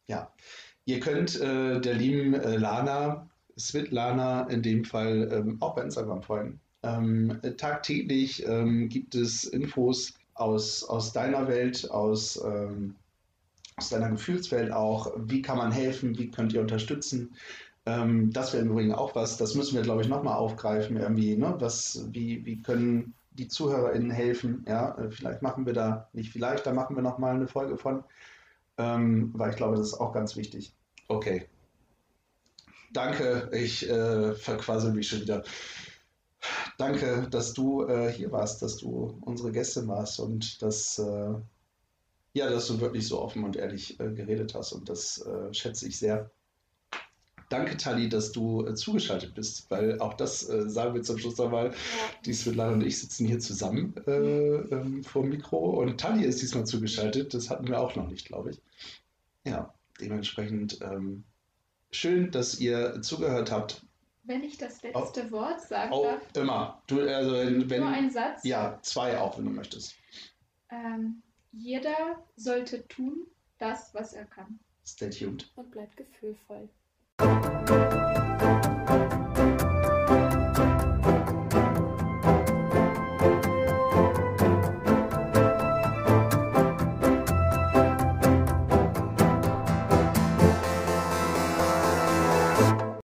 ja. Ihr könnt äh, der lieben äh, Lana, Svetlana in dem Fall, ähm, auch bei Instagram folgen. Ähm, tagtäglich ähm, gibt es Infos aus, aus deiner Welt, aus, ähm, aus deiner Gefühlswelt auch. Wie kann man helfen? Wie könnt ihr unterstützen? Ähm, das wäre im Übrigen auch was, das müssen wir, glaube ich, nochmal aufgreifen. Irgendwie, ne? was, wie, wie können die ZuhörerInnen helfen? Ja, äh, vielleicht machen wir da, nicht vielleicht, da machen wir nochmal eine Folge von, ähm, weil ich glaube, das ist auch ganz wichtig. Okay. Danke, ich äh, verquassel mich schon wieder. Danke, dass du äh, hier warst, dass du unsere Gäste warst und dass, äh, ja, dass du wirklich so offen und ehrlich äh, geredet hast und das äh, schätze ich sehr. Danke, Tali, dass du äh, zugeschaltet bist, weil auch das äh, sagen wir zum Schluss nochmal. ja. Die Svetlana und ich sitzen hier zusammen äh, ähm, vor dem Mikro und Tali ist diesmal zugeschaltet. Das hatten wir auch noch nicht, glaube ich. Ja, dementsprechend ähm, schön, dass ihr zugehört habt. Wenn ich das letzte Wort sagen Oh, darf, immer. Du, also wenn, nur ein Satz. ja, zwei auch, wenn du möchtest. Ähm, jeder sollte tun, das, was er kann. Stay tuned. Und bleibt gefühlvoll.